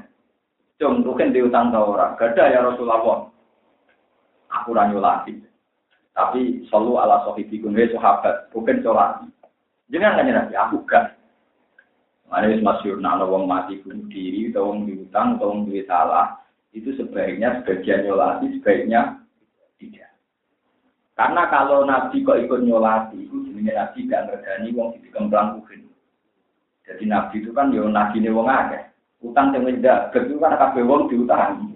Cung rukin di utang ta ora? Gada ya Rasulullah aku ranyolati. Tapi selalu ala sohibi kunwe sahabat, bukan sholati. Jangan nanya nabi, aku gak. Mana wis masyur, nah wong mati bunuh diri, atau wong diutang, atau wong duit salah, itu sebaiknya sebagian nyolati, sebaiknya tidak. Karena kalau nabi kok ikut nyolati, itu jenisnya nabi gak ngergani wong di kembang kuhin. Jadi nabi itu kan yo ini wong akeh. Utang yang tidak, itu kan kabeh wong diutangi.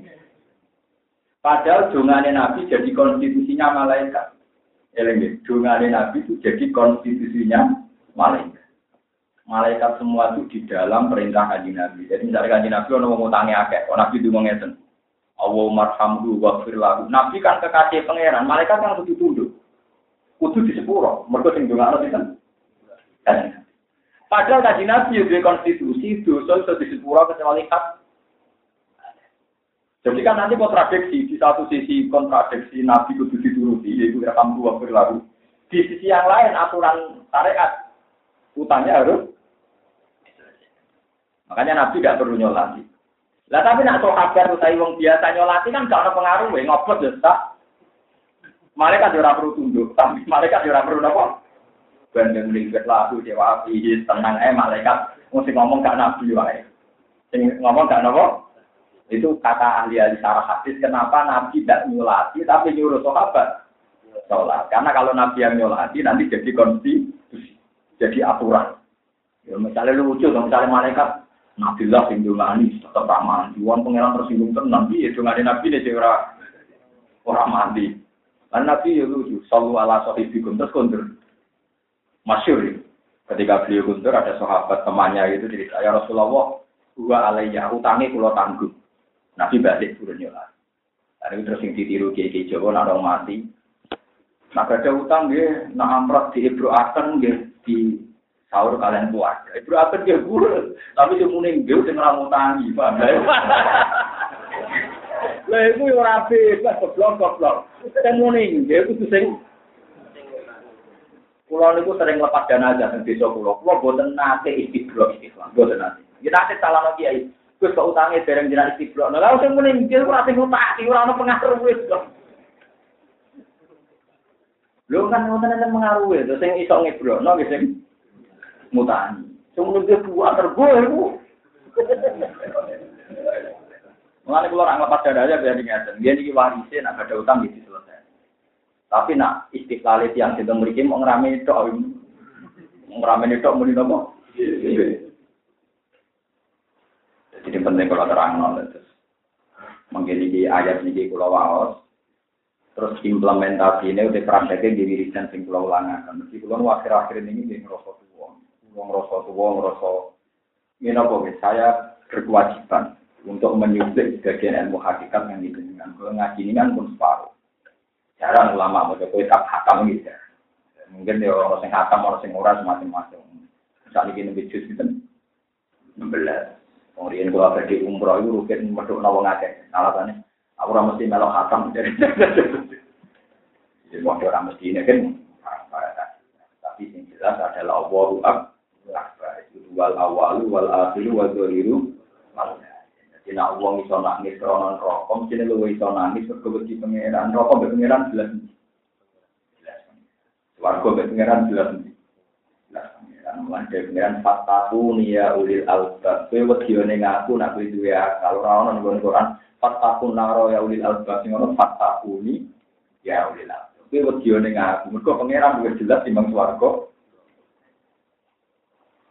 Padahal dongane Nabi jadi konstitusinya malaikat. Eleng dongane Nabi itu jadi konstitusinya malaikat. Malaikat semua itu di dalam perintah kanji Nabi. Jadi misalnya kanji Nabi orang mau tanya akeh, oh Nabi itu ngeten. Allah marhamdu wa firlahu. Nabi kan kekasih pangeran, malaikat kan kudu tunduk. Kudu di sepuro, mereka sing dongane itu kan. Padahal kanji Nabi itu konstitusi, dosa itu di sepuro kecuali hak jadi kan nanti kontradiksi di satu sisi kontradiksi Nabi kudu dituruti yaitu rekam dua berlalu. Di sisi yang lain aturan syariat utangnya harus makanya Nabi tidak perlu nyolati. Lah tapi nak sahabat utai wong biasa nyolati kan gak ada pengaruh ya ngopot ya tak. Malaikat ora perlu tunduk, tapi malaikat ora perlu apa? Bandeng lingkar lagu dewa api tenang eh malaikat mesti ngomong gak nabi wae. Ngomong gak napa? Itu kata ahli-ahli syarah hadis, kenapa Nabi tidak nyulati, tapi nyuruh sahabat sholat. Karena kalau Nabi yang nyulati, nanti jadi konstitusi, jadi aturan. Ya, misalnya lucu, misalnya malaikat, Nabi lah sing dungani, tetap ramah. Iwan pengiran tersinggung tenang, ya dungani Nabi ini orang orang mandi. Dan Nabi ya lucu, selalu ala sohibikum, terus kundur. Masyur ya. Ketika beliau kundur, ada sahabat temannya itu cerita, ya Rasulullah, gua alaiya, utangnya pulau tanggung. Nabi balik turun nyolat. Ada terus yang ditiru kiai Jawa nak mati. Nak ada utang dia, nak amrat di Ibro Akan dia di sahur kalian buat. Ibro Akan dia guru, tapi dia muni dia udah ngelamu tangi, paham Lah itu [LAUGHS] yang rapi, pas goblok goblok. Kan muni dia itu sing Pulau itu sering lepas dana aja di desa pulau. Pulau buatan nate istiqlal istiqlal, buatan nate. Kita nate salah lagi ya. Gus kok utangnya bareng jenah istiqlal. Nah, lalu sing meninggal ora sing utang, ora ono pengaruh. Lho kan wonten enten pengaruh itu sing iso ngebrokno nggih sing mutani. Sing meninggal buat tergo iku. Mengenai kalau orang lepas dada aja biar diingatkan. Dia ini warisin, nak ada utang gitu selesai. Tapi nak istiqlal yang kita memiliki mau ngerame itu, ngerame itu mau nopo. Jadi penting kalau terang nol itu. Menggini ayat ini kalau waos, terus implementasi ini udah prakteknya di wiridan sing pulau ulangakan. Mesti pulau akhir-akhir ini di ngerosot uang, uang ngerosot uang ngerosot. Ini nopo saya berkewajiban untuk menyuntik sebagian ilmu hakikat yang dikenal. Kalau ngaji ini kan pun separuh. Jarang ulama mau coba tak hakam gitu ya. Mungkin dia orang yang hakam, orang yang orang semacam-macam. Misalnya ini lebih jus gitu. 16. Kemudian kalau ada di umroh itu rukin meduk nawang ngake. Alasannya, aku orang mesti melok hakam. [LAUGHS] Jadi mau orang mesti ini kan. Tapi yang jelas adalah Allah akbar. Itu wal awalu wal akhiru wal zoliru wal jadi nak uang iso nangis kronon rokok, mesti lu iso nangis mergo wedi pangeran. Rokok pangeran jelas. Warga mbek pangeran jelas. Pangeran. Mulai dari pangeran fatahu ya ulil albab. Kowe wedi ning aku nak kowe duwe akal ora ono Quran. Fatahu naro ya ulil albab sing ono fatahu ni ya ulil albab. Kowe wedi ning aku. Mergo pangeran luwih jelas timbang swarga.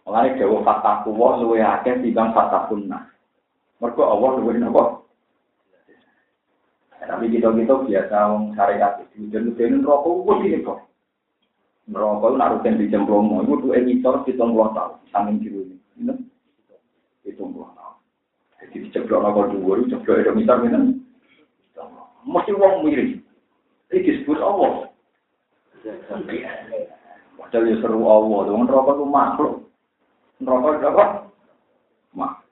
Mulai dewa fatahu wa luwih akeh timbang fatahunna. Mereka Allah luwih napa? Tapi kita kita biasa wong syariat itu jadi jadi rokok gue gini kok. Rokok nak rutin di jam promo itu tuh editor kita nggak tahu samping kiri ini. Itu nggak tahu. Jadi diceblok rokok dua itu ceblok itu misal ini. Mesti wong mirip. Ini disebut Allah. Padahal ya seru Allah. Dengan rokok itu makhluk. Rokok itu apa? Makhluk.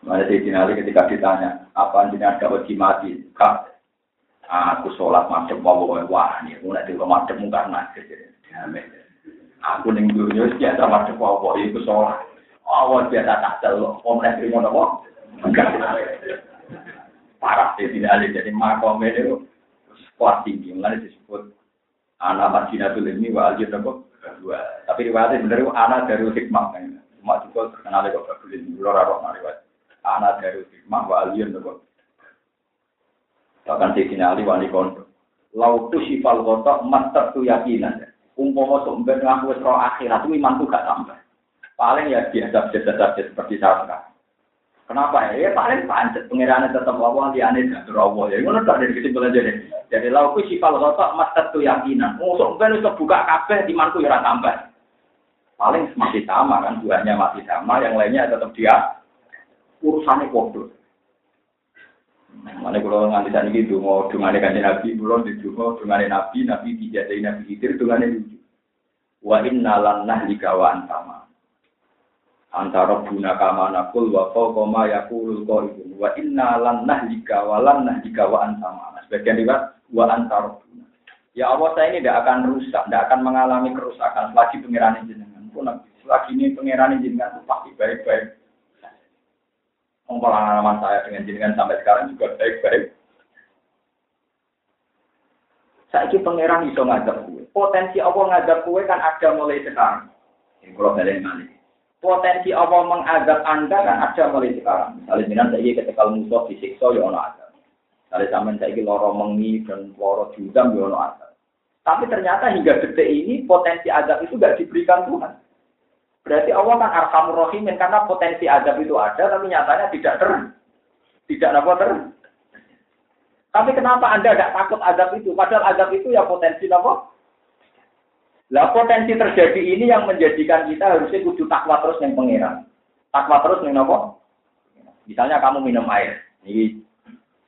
Mana Ali ketika ditanya, apa jenengan gak wedi mati? Kak, aku sholat macam bawa wah ini, aku nanti kalau macam muka nasi. Aku ning dunia biasa macam bawa itu sholat. Awal biasa tak celok, om nanti mau nopo. Parah sih tidak Ali jadi makom itu kuat tinggi, mana disebut anak Madinatul ini wa aljir nopo. Tapi riwayatnya benar anak dari hikmah. Cuma juga terkenal kok berbeda. Luar roh riwayat anak dari hikmah wa aliyun nopo. Bahkan di sini ali wani kondo. Lautu sifal kotok master tu yakinan. Umpama sumber ngaku wis akhirat itu iman tuh gak tambah. Paling ya biasa biasa saja seperti saya sekarang. Kenapa ya? Ya paling pancet pengirannya tetap Allah di aneh dan Allah ya. Ngono tak dari kesimpulan jadi. Jadi lautu sifal kotok master tu yakinan. Musuh ben itu buka kabeh mantu ya tambah. Paling masih sama kan, duanya masih sama, yang lainnya tetap dia urusannya kodoh. Mana kalau nganti saat ini dungo, dungane kanjeng Nabi, di dungo, dungane Nabi, Nabi dijadai Nabi Khidir, dungane lucu. Wa inna lan nahlika wa antama. Antara buna kama nakul wa koma yakulul qaibun. Wa inna lan nahlika wa lan nahlika wa antama. Sebagian riwayat wa antara buna. Ya Allah saya ini tidak akan rusak, tidak akan mengalami kerusakan selagi pengiran jenengan. Pun selagi ini pengiran jenengan pasti baik-baik pengalaman saya dengan jenengan sampai sekarang juga baik-baik. Saya ini pangeran bisa ngajak kue. Potensi Allah ngajak kue kan ada mulai sekarang. Ini kalau balik kali. Potensi Allah mengajak anda kan ada mulai sekarang. Misalnya jenengan saya ketika musuh disiksa ya ono ada. Misalnya zaman saya ini loro mengi dan loro judam ya ada. Tapi ternyata hingga detik ini potensi azab itu gak diberikan Tuhan. Berarti Allah kan arhamur rahimin karena potensi azab itu ada tapi nyatanya tidak ter tidak apa ter. Tapi kenapa Anda tidak takut azab itu? Padahal azab itu ya potensi apa? Lah potensi terjadi ini yang menjadikan kita harusnya kudu takwa terus yang pengiran. Takwa terus yang apa? Misalnya kamu minum air. Ini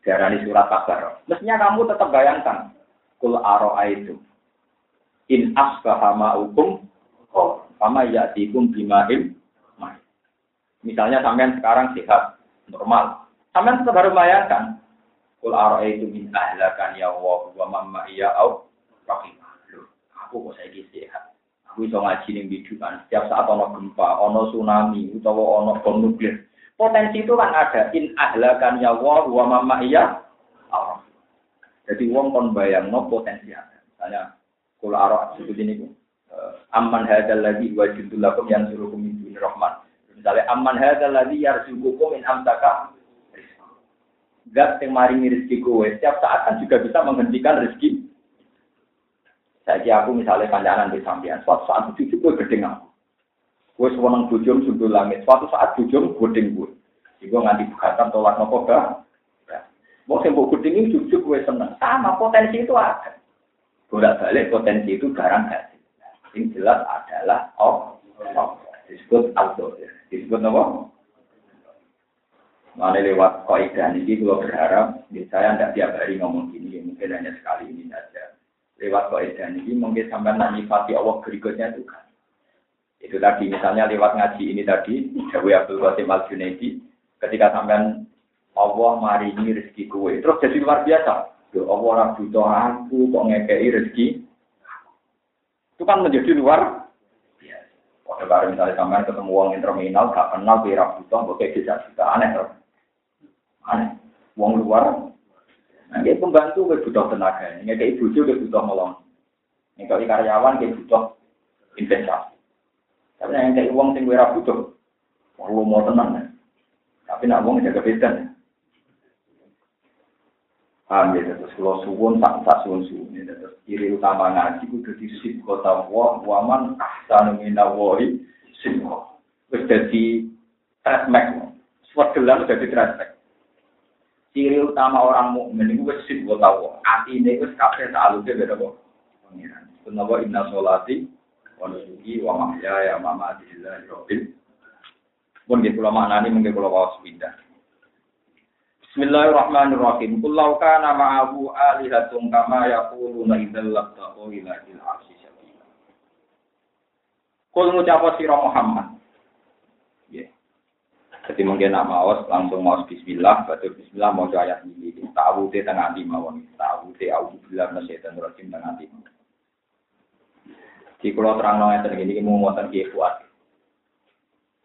darani surat kabar. Mestinya kamu tetap bayangkan. Kul aro itu. In asbaha ma'ukum. Oh, sama ya dikum bimaim. Misalnya sampean sekarang sehat, normal. Sampean tetap baru bayangkan. Kul itu min ahlakan ya Allah wa mamma iya au rahimah. Aku kok saya sehat. Aku iso ngaji ning bidukan. Setiap saat ono gempa, ono tsunami, utawa ono bom nuklir. Potensi itu kan ada. In ahlakan ya Allah wa mamma iya au Jadi wong kon bayang no potensi ada. Misalnya kul ara seperti ini Aman hadal lagi wajibul lakum yang suruh min rahman. Misalnya aman hadal lagi yarzuqukum in amtaka. Zat yang maringi rezeki kowe setiap saat kan juga bisa menghentikan rezeki. Saya aku misalnya kandangan di sampean, suatu saat cucu gue gede aku. Gue sewenang bujum sundul langit, suatu saat bujum gedeng gue. Iku nganti bukatan tolak nopo gak. Mau sembuh gedeng ini cucu gue seneng. Sama potensi itu ada. Bolak balik potensi itu barang hasil. Yang jelas adalah oh, disebut auto. Disebut nopo? Mana lewat kaidah ini, kalau berharap, saya tidak tiap hari ngomong gini, mungkin hanya sekali ini saja. Lewat kaidah ini, mungkin sampai nyifati Allah berikutnya itu kan. Itu tadi, misalnya lewat ngaji ini tadi, Jawa Abdul Qasim Al Junaidi, ketika sampai Allah maringi rezeki kue, terus jadi luar biasa. Yo Allah orang butuh aku, kok ngekei rezeki. Itu kan menjadi luar. Pada baru misalnya sampai ketemu uang terminal, gak kenal, kira butuh, kok kayak juga aneh. Aneh. Wong luar. Nah, dia pembantu gue butuh tenaga. Ini kayak ibu juga butuh melong. Ini kalau karyawan dia butuh investasi. Tapi yang kayak uang sing gue butuh. Perlu mau tenang ya. Tapi nak uang jaga beda. Paham ya, terus kalau suwun tak tak suwun suwun terus ciri utama ngaji itu jadi sip kota wah waman ahsanu minawahi sip Terus jadi trasmek, swagelan jadi trasmek ciri utama orang mukmin itu wis gue tahu. Atine wis kabeh salute beda kok. Pengiran. Kenapa inna sholati wa nusuki wa mahyaya wa mamati lillahi rabbil Pun nggih kula maknani mungkin kula waos pindah. Bismillahirrahmanirrahim. Qul law kana ma'ahu alihatun kama yaquluna idzal labtaqu ila il arsy sabila. Kul ngucap sira Muhammad. Jadi mungkin nak maos langsung maos Bismillah, baca Bismillah mau ayat ini. Tahu teh tengah di mawon, tahu teh aku bilang dan rojim tengah di. Di pulau terang nongnya tergini mau ngotot kiai kuat.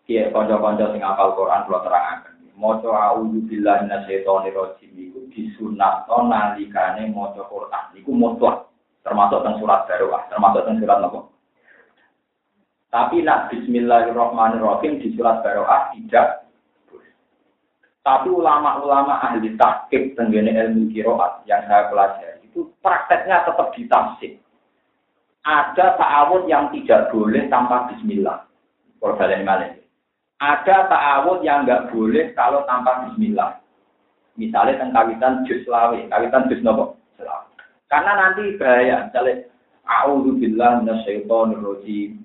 Kiai konco-konco sing apal Quran pulau terang Moco auzu billahi minasyaitonir rajim iku disunatno nalikane maca Quran. Iku mutlak termasuk teng surat Baroah, termasuk teng surat apa? Tapi nak bismillahirrahmanirrahim di surat Baroah tidak tapi ulama-ulama ahli tahqiq tenggene ilmu kiroat yang saya pelajari itu prakteknya tetap ditafsir. Ada ta'awud yang tidak boleh tanpa bismillah. Kalau Ada ta'awud yang nggak boleh kalau tanpa bismillah. Misalnya tentang kawitan jus lawe, kawitan jus nopo Karena nanti bahaya. Misalnya, A'udhu billah minasyaitonir rajim.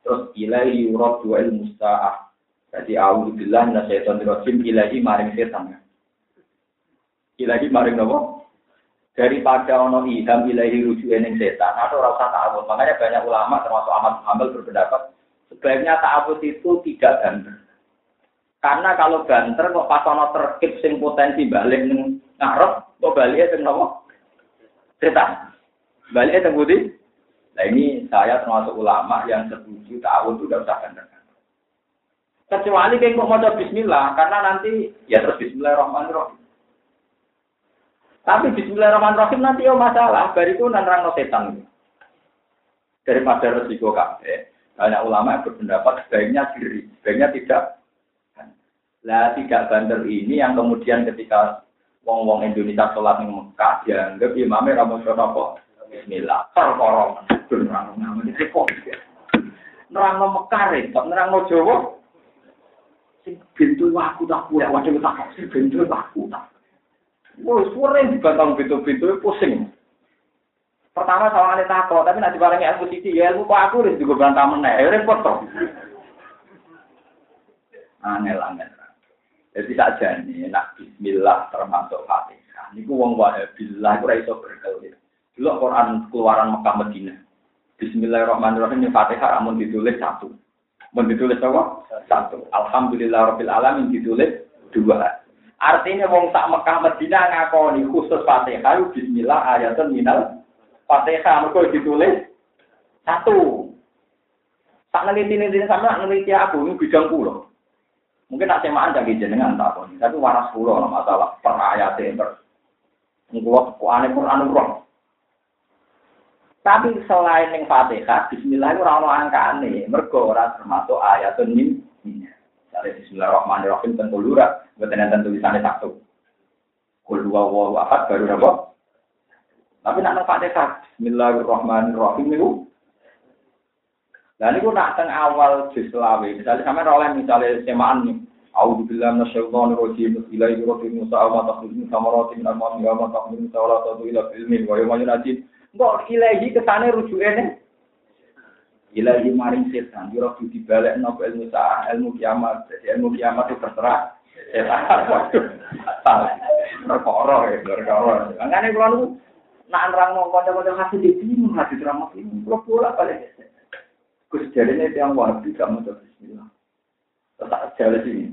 Terus ilaihi yurad wa musta'ah jadi auzubillah minasyaitonir rajim ilahi maring setan. Ilahi maring nopo? Daripada ono idam ilahi rujuk ning setan atau rasa ta'awud. Makanya banyak ulama termasuk Ahmad Muhammad berpendapat sebaiknya ta'awud itu tidak banter. Karena kalau banter kok pas ono terkip sing potensi balik ning ngarep kok balik teng nopo? Setan. Balik teng budi. Nah ini saya termasuk ulama yang setuju ta'awud itu tidak usah banter. Kecuali kayak mau mau bismillah, karena nanti ya terus bismillahirrahmanirrahim. Tapi bismillahirrahmanirrahim nanti ya masalah, bariku no setan. Daripada resiko kafe, banyak ulama yang berpendapat sebaiknya diri, sebaiknya tidak. Lah tidak bandel ini yang kemudian ketika wong-wong Indonesia sholat di Mekah dianggap imamnya ramu kok Bismillah, terkorong, nerang namanya repot. Nerang Mekah repot, nerang Jawa sing pintu aku tak kuat wadah tak sing pintu aku tak Wah, suara yang dibantang pintu-pintu pusing. Pertama sama ada takut, tapi nanti barangnya ilmu sisi, ya ilmu kok aku harus juga bantah meneh, ya repot toh. Aneh aneh. Jadi saja nih, nak Bismillah termasuk Fatihah. Ini ku wong wahabillah, ku raiso berkelit. Dulu Quran keluaran Mekah Medina. Bismillahirrahmanirrahim, Fatihah namun ditulis satu. Mau ditulis apa? Satu. Alhamdulillah Rabbil Alamin ditulis dua. Artinya wong tak Mekah Medina ngakoni khusus Fatihah bismillah ayatun minal Fatihah mergo ditulis satu. Tak neliti neliti sama neliti aku ini bidang pulau. Mungkin nak semaan jadi jenengan tak pun. Tapi waras pulau masalah per ayatnya per. Mengkulo aneh Quran roh. Tapi selain yang Fatihah, Bismillah itu orang angkane, mergo ora termasuk ayat min. Dari Bismillahirrahmanirrahim tentu lurah, bukan tulisannya satu. Kul dua wahu ahad baru apa? Tapi nak Fatihah, Bismillahirrahmanirrahim itu. Dan itu nak teng awal juz misalnya sampai oleh misalnya semaan nih. A'udzu billahi minasyaitonir rajim. Ilahi rabbil Musa wa taqdim samarati min al-ma'mi wa taqdim sawalatu ila ilmi wa yawma yunajid. Mbok ilahi kesane rujuke ne. Ilahi maring setan, yo di dibalik nopo ilmu sa'ah, ilmu kiamat. Jadi ilmu kiamat itu terserah setan. [LAUGHS] Salah. Perkara ya, perkara. Ngene kula niku nak nerang mau kanca-kanca hati di bingung hati drama ini. Kula bola balik. Gus jarene yang wabi gak mau bismillah. Tak jalan sini.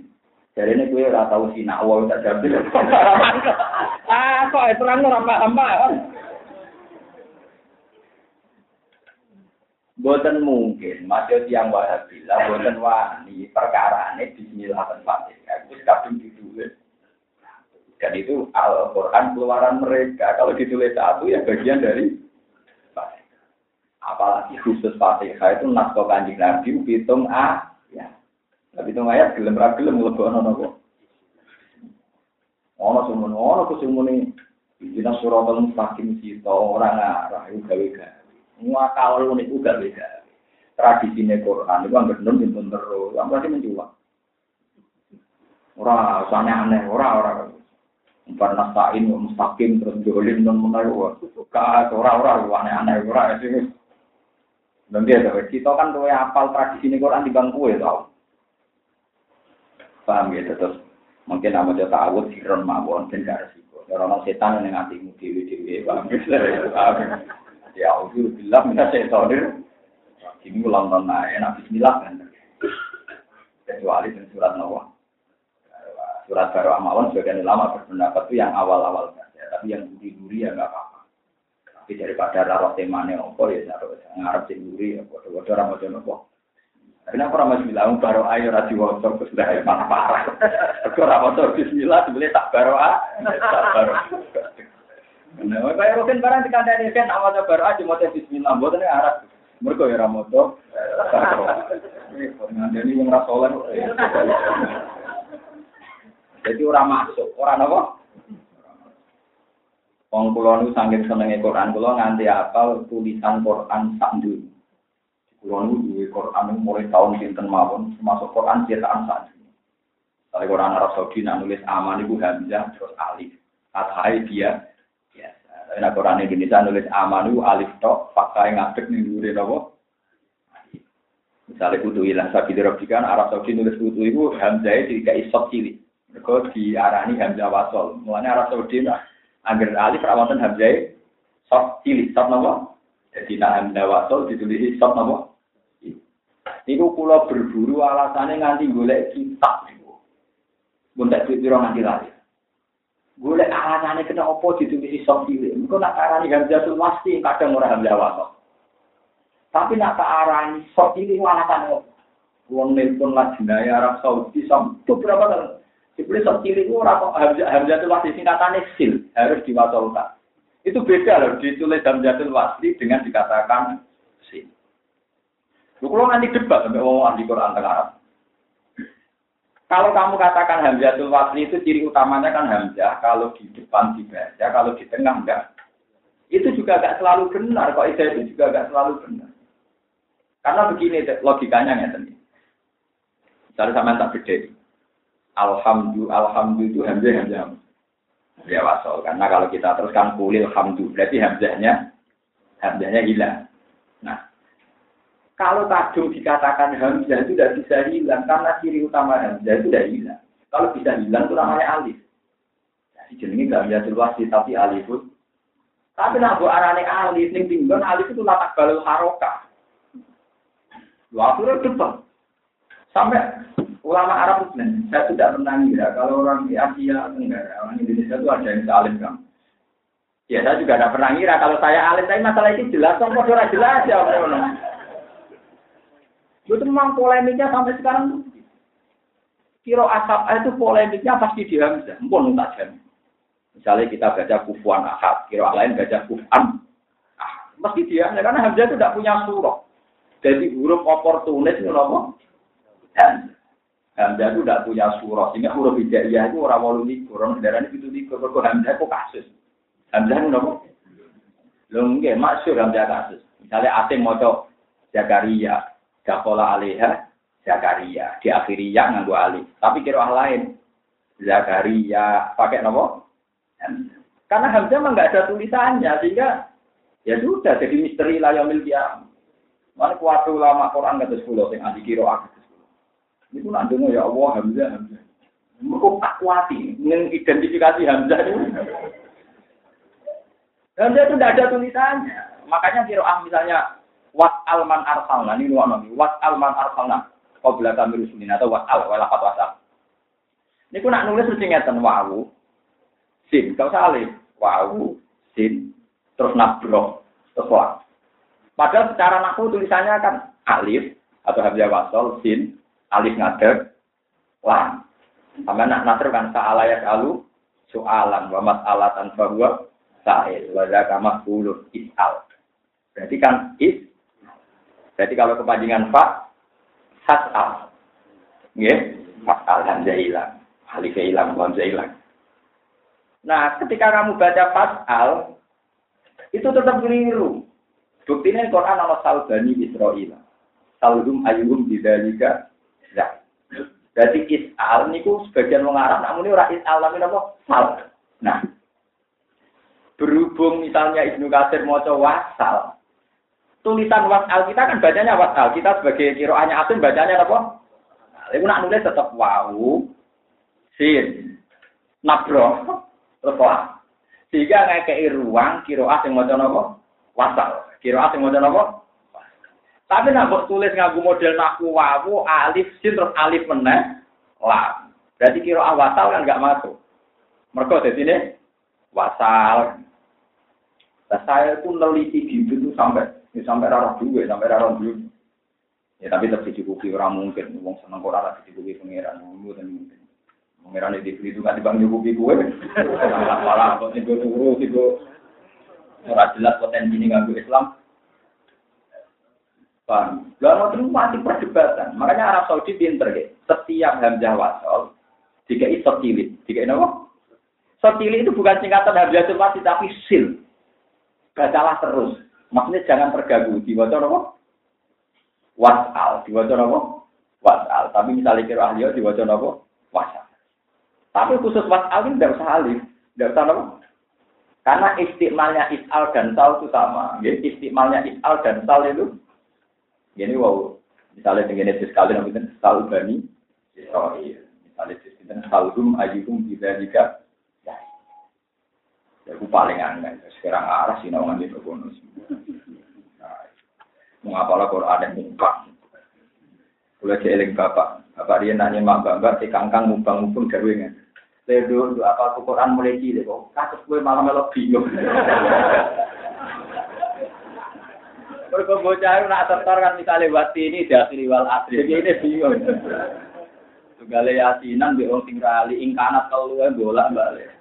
Jadi ini gue ora tahu sih nak wong tak jambil. ah, kok terang ora paham Boten mungkin, masih tiang wahabila, boten wani, perkara ini bismillah dan fatihah, itu kadung ditulis. Dan itu Al-Quran keluaran mereka, kalau ditulis satu ya bagian dari. Apalagi khusus fatihah itu naskah kanjeng Nabi, hitung A, ya. Tapi itu ayat gelem ra gelem mlebokno napa. Ono sumun ono kusumune Dina suratul mustaqim kita orang arah itu gawe-gawe. Ngakal niku gawe-gawe. Tradisine Quran itu anggere nun pun terus, berarti menjual. Ora usane aneh, ora ora. Umpan nastain mustaqim terus jolim non menawa. Ka ora ora aneh-aneh ora itu. Dan dia kita kan tuh apal tradisi ini Quran di bangku ya tau. Paham ya, terus mungkin nama dia ta'awud siron mawon dan gak resiko. Orang setan yang paham ya? Paham ya? Ya, bilang minta setonir. Ini ulang tahun enak bismillah kan. Kecuali surat Nawa. Surat baru amawan sebagian ulama berpendapat itu yang awal-awal saja. Tapi yang duri-duri ya nggak apa-apa. Tapi daripada raro temane opo ya ngarep sing duri ya bodoh-bodoh ramadan opo. Kenapa orang masih bilang baru ayo rasi wosok terus dah parah parah. Aku ramoto Bismillah sebenarnya tak baru ah, tak baru. Nah, kayak rokin barang di kandang ini kan awal baru aja mau Bismillah, buat ini arah. Mereka ya ramoto. [LAUGHS] Jadi yang rasolan. Jadi orang masuk, orang apa? Wong kula niku saking senenge Quran kula nganti apal tulisan Quran sak Kulo nu duwe Quran mulai tahun sinten mawon, termasuk Quran cetakan saat ini. Kalau Quran Arab Saudi nak nulis aman ibu hamzah terus alif. Athai dia biasa. Tapi nak Quran Indonesia nulis aman ibu alif tok, pakai ngadeg ning dhuwure napa? Misalnya kutu ilah sabi dirobikan Arab Saudi nulis kutu itu hamzah itu tidak isot cilik. Mereka diarani hamzah wasol. Mulanya Arab Saudi nah, angger alif rawatan hamzah sok cilik, sok napa? Jadi nak hamzah wasol ditulis sok napa? Niku kula berburu alasannya nganti golek kitab niku. Mun tak piro nganti lali. Golek alasannya kena opo ditulis sok cilik. Engko nak arani Hamzatul Wasti kadang ora Hamzah wasol. Tapi nak tak arani sok cilik alasan opo? Wong nelpon lajnaya Arab Saudi sampai berapa kali? Dibeli sok cilik ora kok Hamzatul Wasti singkatannya sil harus diwasolkan. Itu beda loh ditulis Hamzatul Wasti dengan dikatakan sil. Lu kalau nanti debat sampai wong ahli Quran tengah Kalau kamu katakan Hamzatul Wasli itu ciri utamanya kan Hamzah, kalau di depan dibaca, kalau di tengah enggak. Itu juga enggak selalu benar, kok itu juga enggak selalu benar. Karena begini logikanya ya tadi. Misalnya sama tak beda. Alhamdulillah, itu Hamzah, Hamzah. Ya wasol, karena kalau kita teruskan kulil hamdu, berarti Hamzahnya, Hamzahnya hilang. Nah, kalau kadung dikatakan Hamzah itu tidak bisa hilang karena ciri utama Hamzah itu tidak hilang. Kalau bisa hilang itu namanya alif. Jadi jenenge gak bisa wasi tapi alifut. Tapi nak buat arane alif ning tinggon alif itu latak balul haroka. Lu akhirnya depan. Sampai ulama Arab itu saya tidak pernah ngira kalau orang di Asia Tenggara, orang Indonesia itu ada yang alif kan. Ya saya juga tidak pernah ngira kalau saya alif, tapi masalah ini jelas, kok jelas ya. Itu memang polemiknya sampai sekarang. Kiro asap itu polemiknya pasti di Hamzah. Mpun tak jam. Misalnya kita baca kufuan ahad, kiro lain baca kufan. Ah, mesti dia, karena Hamzah itu tidak punya surah. Jadi huruf oportunis itu apa? Dan Hamzah itu tidak punya surah, sehingga huruf hijaiyah itu orang walu likur, orang darah ini itu likur, kok Hamzah itu kasus. Hamzah itu apa? Lho nggih, maksud Hamzah kasus. Misalnya asing mau Zakaria, Dakola alaiha, Zakaria. Di akhiri ya nganggu alih. Tapi kira lain. Zakaria, pakai nama? Karena Hamzah memang nggak ada tulisannya, sehingga ya sudah jadi misteri layamil kiam. Mana kuat ulama Quran kata sepuluh, yang anti kiro Ini pun ada ya Allah Hamzah Hamzah. Mereka kuati mengidentifikasi Hamzah itu. Hamzah itu tidak ada tulisannya. Makanya kiro ah misalnya wat alman arsalna ini luar nabi wat alman arsalna kau belakang rusulin atau wat al walakat wasal. Ini aku nak nulis mesti ngeten wawu sin kau salih wawu sin terus nabro terus wah. Padahal secara naku tulisannya kan alif atau hamzah wasol sin alif ngadeg lam. Sama nak nasr kan sa'ala alu soalan wa mas'alatan bahwa sa'il wa zaka mas'ulun is'al. Berarti kan is Berarti kalau kepanjangan fa has'al. Nggih, fas'al hamzah hilang. Alif hilang, hamzah hilang. Nah, ketika kamu baca fas'al itu tetap keliru. Buktinya Quran Allah salbani Israel. Salhum ayuhum bidzalika ya. Berarti is'al niku sebagian wong Arab namun ora is'al tapi apa? Sal. Nah, berhubung misalnya Ibnu Katsir maca wasal, tulisan wasal kita kan bacanya wasal. Kita sebagai kiroahnya asin bacanya apa? Ibu nak nulis tetap wau, sin, nabro, terus Sehingga ngekei ruang kiroah yang mau apa? Wasal. Kiroah mau apa? Tapi nak buat tulis ngaku model naku wawu, alif, sin, terus alif meneh, lam. Berarti kiroah wasal kan nggak masuk. Mereka di sini wasal. Nah, saya itu neliti gitu tuh sampai Ya, sampai rara dua, sampai rara dua. Ya tapi tetap dicukupi orang mungkin, wong seneng kok rara dicukupi pangeran, dulu dan mungkin. Pangeran itu itu kan dibang cukupi gue. Malah malah kok tiga turu, tiga ora jelas potensi ini ganggu Islam. Paham? Lalu itu masih perdebatan. Makanya Arab Saudi pinter ya. Setiap hamzah wasol, jika itu sotilit, jika ini apa? Sotilit itu bukan singkatan hamzah itu tapi sil. Bacalah terus. Maksudnya jangan terganggu. Diwaca apa? Wasal. Diwaca apa? Wasal. Tapi misalnya kira ahli diwaca apa? Wasal. Tapi khusus wasal ini tidak usah alif. Tidak usah apa? Karena istimalnya isal dan sal itu sama. Istimalnya isal dan sal itu. Ini wow. Misalnya dengan itu sekali nabi sal bani Israel. Misalnya dengan salhum ayyuhum tidak jika Ya, aku paling aneh. Sekarang arah sih nawangan itu bonus. Nah, mengapalah Quran yang mumpang. Boleh dieling bapak. Bapak dia nanya mak bapak si kangkang mumpang mumpung garwengan. Ledo, apa Quran mulai cilik kok. Kasus gue malah melok bingung. Mereka bocah nak setor kan misalnya wati ini diakhiri wal asri. Ini bingung. Tugale yasinan bi wong sing rali ing kanat telu bola balik.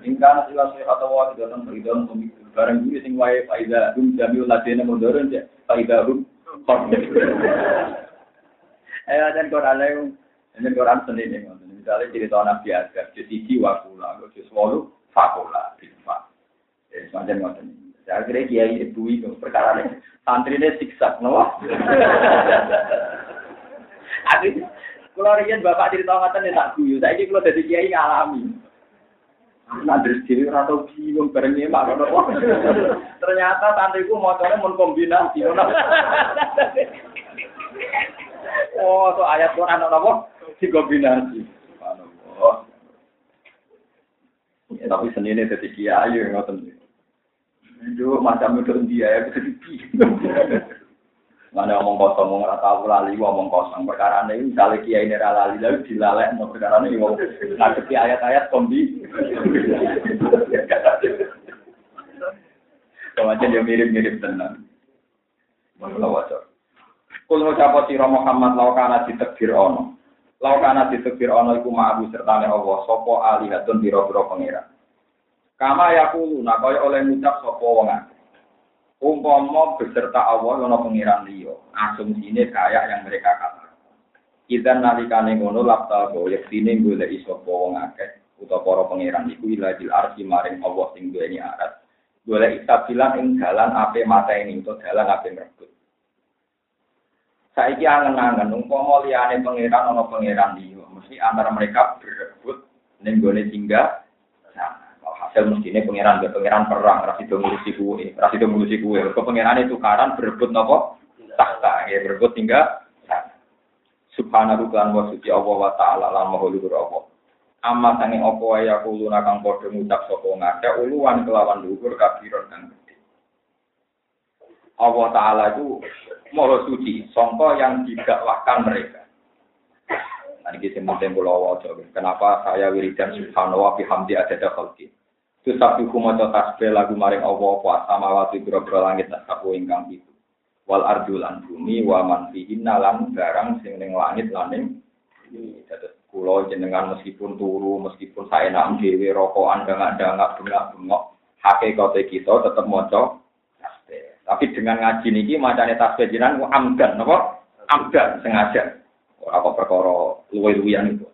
Ingkana sila sehat wa tidak nang beridon pemikiran. Barang ini sing wae faida hum jamil ladena modern ya faida hum Eh dan Quran ayo ini Quran sendiri nih Misalnya cerita Nabi Adam, jadi wakula, jadi selalu fakula, bilfa. Ya semacam ngoten. Saya kira kiai ibu itu perkara ini santri ini siksa, no? Aku kalau rian bapak cerita ngoten ya tak guyu. Saya kalau jadi kiai ngalami. Nah, dari sini atau bingung bareng mak [LAUGHS] Ternyata santriku motornya mau kombinasi. [LAUGHS] oh, so ayat Quran apa? Di kombinasi. Oh. Ya, tapi sendiri jadi kiai ngoten. Itu macam itu dia ya jadi bingung. Mana omong kosong, omong rata lali, omong kosong. Perkara ini misalnya kiai ini lali, lalu dilalek, mau perkara ini mau ngadepi ayat-ayat kombi. Kemarin dia mirip-mirip tenang. Kalau wajah. Kalau ucap siro Muhammad laukana ditekbir ono. Laukana ditekbir ono iku ma'abu sertane Allah. Sopo alihatun biro-biro pengira. Kama yakulu, nah kaya oleh ngucap sopo wongan. Umpama beserta Allah ono pengiran liya, asumsine kayak yang mereka katakan. Idan nalikane ngono lapta go yektine golek iso wong akeh utawa para pangeran iku ilahil arsi maring Allah sing duweni arat. Golek isabilan ing dalan ape mata ini utawa dalan ape merebut. Saiki angen-angen umpama liyane pangeran ana pangeran liya, mesti antara mereka berebut ning gone tinggal sana. Hasil mestine pangeran be pangeran perang, ra sido ngurusi kuwe, ra sido ngurusi kuwe. Kok pangerane tukaran berebut napa? Tahta, ya berebut tinggal Subhanahu wa suci Allah wa ta'ala lan maha luhur Allah. Amma sange apa wae aku luna kang padha ngucap sapa uluan kelawan luhur kabiron kang gede. Allah taala itu maha suci sangka yang didakwahkan mereka. Nah, ini semua tempul Allah Kenapa saya wiridan subhanahu wa bihamdi adada khalqi. Itu sabi kumaca tasbih lagu maring Allah apa samawati biro-biro langit nasabu ingkang itu wal ardu lan bumi wa man fihinna lan barang sing ning langit lan ning dados kula jenengan meskipun turu meskipun saenak dhewe rokokan dangak-dangak bengak-bengok hakikate kita tetep maca tasbih. Tapi dengan ngaji niki macane tasbih jenengan amdan napa? Amdan sengaja. Ora kok perkara luwe-luwian itu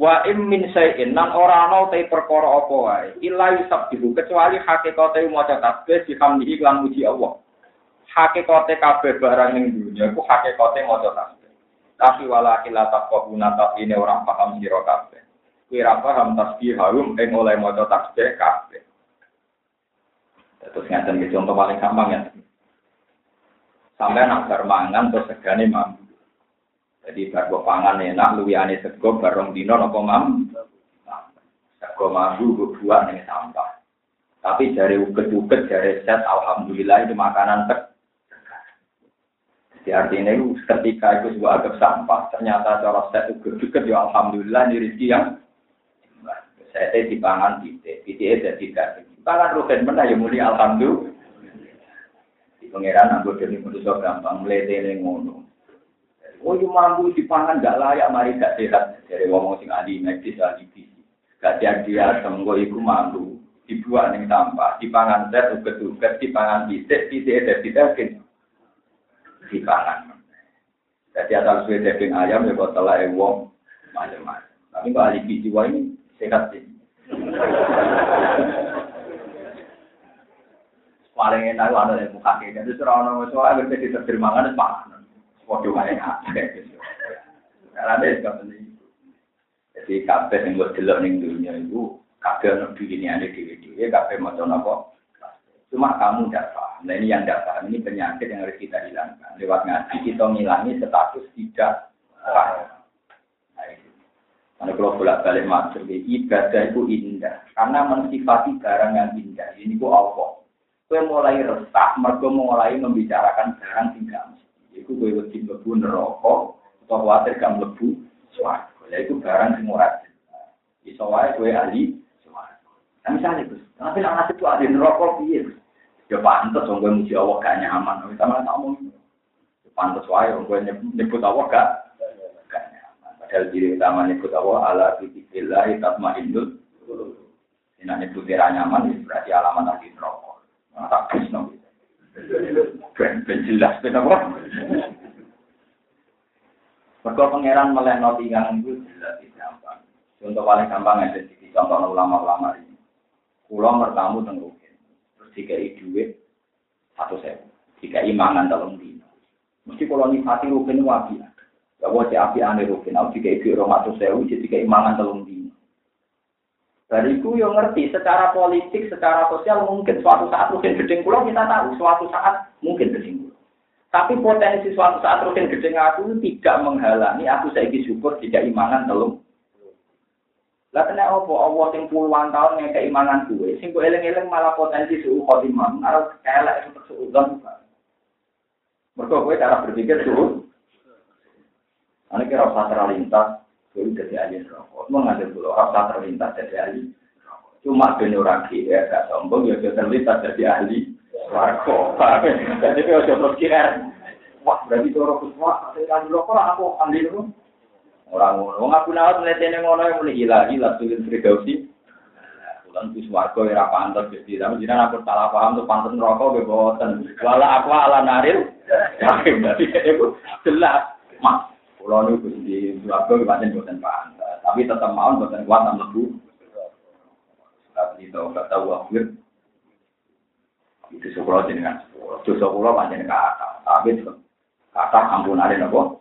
wa im min sayin nan ora ana te perkara apa wae illa yusabbihu kecuali hakikate maca tasbih dihamdihi lan muji Allah hakikate kabeh barang ning dunya iku hakikate maca tasbih. Tapi walakin la taqabuna ini orang paham sira kabeh. Kuwi ra paham tasbih harum ing oleh maca tasbih kabeh. Terus ngaten iki contoh paling gampang ya. Sampai nak mangan terus segane mampu. Jadi bar pangan enak luwihane sego bareng dino napa mam. Sego mampu buat ning sampah. Tapi dari uget-uget dari set alhamdulillah itu makanan tek jadi artinya itu ketika itu sebuah agak sampah, ternyata cara set juga ya alhamdulillah ini rezeki yang saya di pangan titik, titik jadi tidak. Pangan rugen mana ya mulia alhamdulillah. Di pangeran anggota ini manusia gampang melete ini. Oh, yang mampu di pangan gak layak, mari gak sehat. Dari ngomong sing ahli medis, ahli gizi. Gak dia tenggo iku mampu. Dibuat ning pangan set, uget-uget, di pangan titik, titik ada tidak di kanan. Jadi asal suwe daging ayam ya kok telah wong macam-macam. Tapi kalau ahli gizi ini sehat sih. Paling enak ada yang muka kita. Itu orang orang soalnya berarti kan pangan. Waduh kayak ada. Karena yang penting. Jadi kafe yang buat delok ning dunia itu yang ini ada video. Kafe macam apa? Cuma kamu tidak paham. Nah ini yang tidak paham, ini penyakit yang harus kita hilangkan. Lewat ngaji kita ngilangi status tidak paham. Nah, kalau bolak balik maksud ibadah itu indah karena mensifati barang yang indah. Ini ku Allah. Kue mulai resah, mereka mulai membicarakan barang tidak mesti. Itu kue wajib lebu neraka atau khawatir gak lebu suaraku. Itu barang semua murah. Iso wae kue ahli suaraku. Nah misalnya, tapi nak ngasih tuh ahli neraka piye? Ya pantas wong gue muji Allah gak nyaman. Kita malah tak omong. Ya pantas wae wong gue nyebut Allah gak gak nyaman. Padahal diri utama nyebut Allah ala dzikrillah tatmainnul ini nyebut kira nyaman ya berarti alamat ahli neraka. Nah, tak bisno. Ben ben jelas ben apa? Mereka pangeran melehno tinggal itu jelas gampang. Contoh paling gampang ada di contoh ulama-ulama ini. Pulau bertamu tengok dikai duit satu sewu, dikai mangan dalam dino. Mesti kalau nikmati rugen wabi. Ya wajib api aneh rugen, aku dikai duit rong satu sewu, jadi dikai dalam dino. Dari itu yang ngerti secara politik, secara sosial mungkin suatu saat rugen gedeng pulau kita tahu suatu saat mungkin gedeng Tapi potensi suatu saat rugen gedeng aku tidak menghalangi aku saya syukur tidak imangan dalam lah kena apa? Allah sing puluhan tahun yang keimanan gue, sing gue eleng-eleng malah potensi suhu khotimah, harus kelek untuk suudan. Mereka gue cara berpikir suhu. Ane kira rasa terlintas, gue jadi ahli rokok. Mau ngambil dulu rasa terlintas jadi ahli. Cuma bener lagi ya, gak sombong ya terlintas jadi ahli. Warko, jadi gue coba kira, wah berarti orang kuswa, saya ahli rokok aku ahli rokok. Orang ngono, wong aku nawat netene ngono yang mulai hilang hilang tulin Firdausi. Bulan kus warga era pantas jadi, tapi jinak aku salah paham tuh pantas rokok gue boten. Wala aku ala naril, [LAUGHS] berarti itu jelas. Mas, Pulau niku di Surabaya pancen boten pantas, tapi tetap mau boten kuat nang lebu. Tapi itu tahu akhir. Itu sekolah jenengan. Dosa sekolah pancen kata, tapi kata ampunane napa?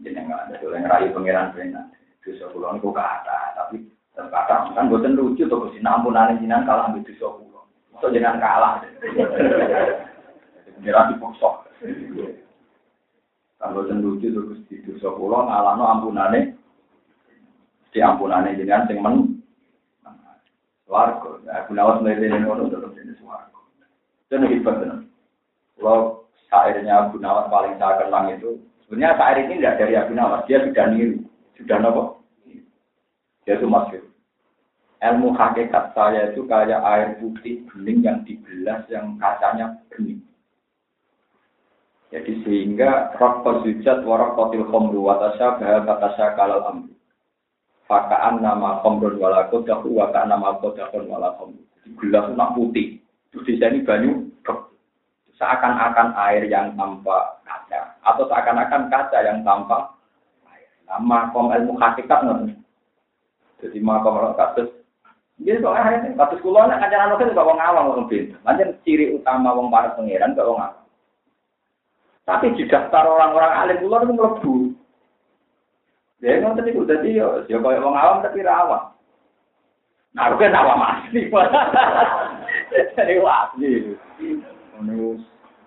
Jenengan ada yang rayu pangeran benar. Dosa sekolah niku kata, tapi kata kan boten lucu to Gusti ampunane jenengan kalah dosa kula. Mosok jenengan kalah. [LAUGHS] Jenengan dipaksa. Kalau lucu terus di dosa kula ngalahno ampunane di ampunane jenengan sing men warga. Aku nawas mlete ngono terus ini swarga. Itu hebat tenan. Kalau syairnya Abu Nawas paling saya kenang itu sebenarnya syair ini tidak dari Abu Nawas, dia sudah niru, sudah nopo. Dia itu masyur. Ilmu hakikat saya itu kayak air putih bening yang dibelas yang kacanya bening. Jadi sehingga rok sujud warok kotil khomru watasya bahwa batasya kalal amru. Fakaan nama khomrun wala kodahu wakaan nama kodahun wala khomru. Gelas nak putih. Terus di sini banyu seakan-akan air yang tanpa kaca atau seakan-akan kaca yang tanpa air. Nama kom ilmu hakikat nih. Jadi makom orang kasus. Jadi kok akhirnya kasus kulo nak kajian anak wong awam wong pinter. Lanjut ciri utama wong para pangeran gak wong awam. Tapi di daftar orang-orang alim kula itu mlebu. Ya ngoten niku dadi yo yo koyo wong awam tapi ra awam. Nah, kan awam asli. Jadi asli. Ngono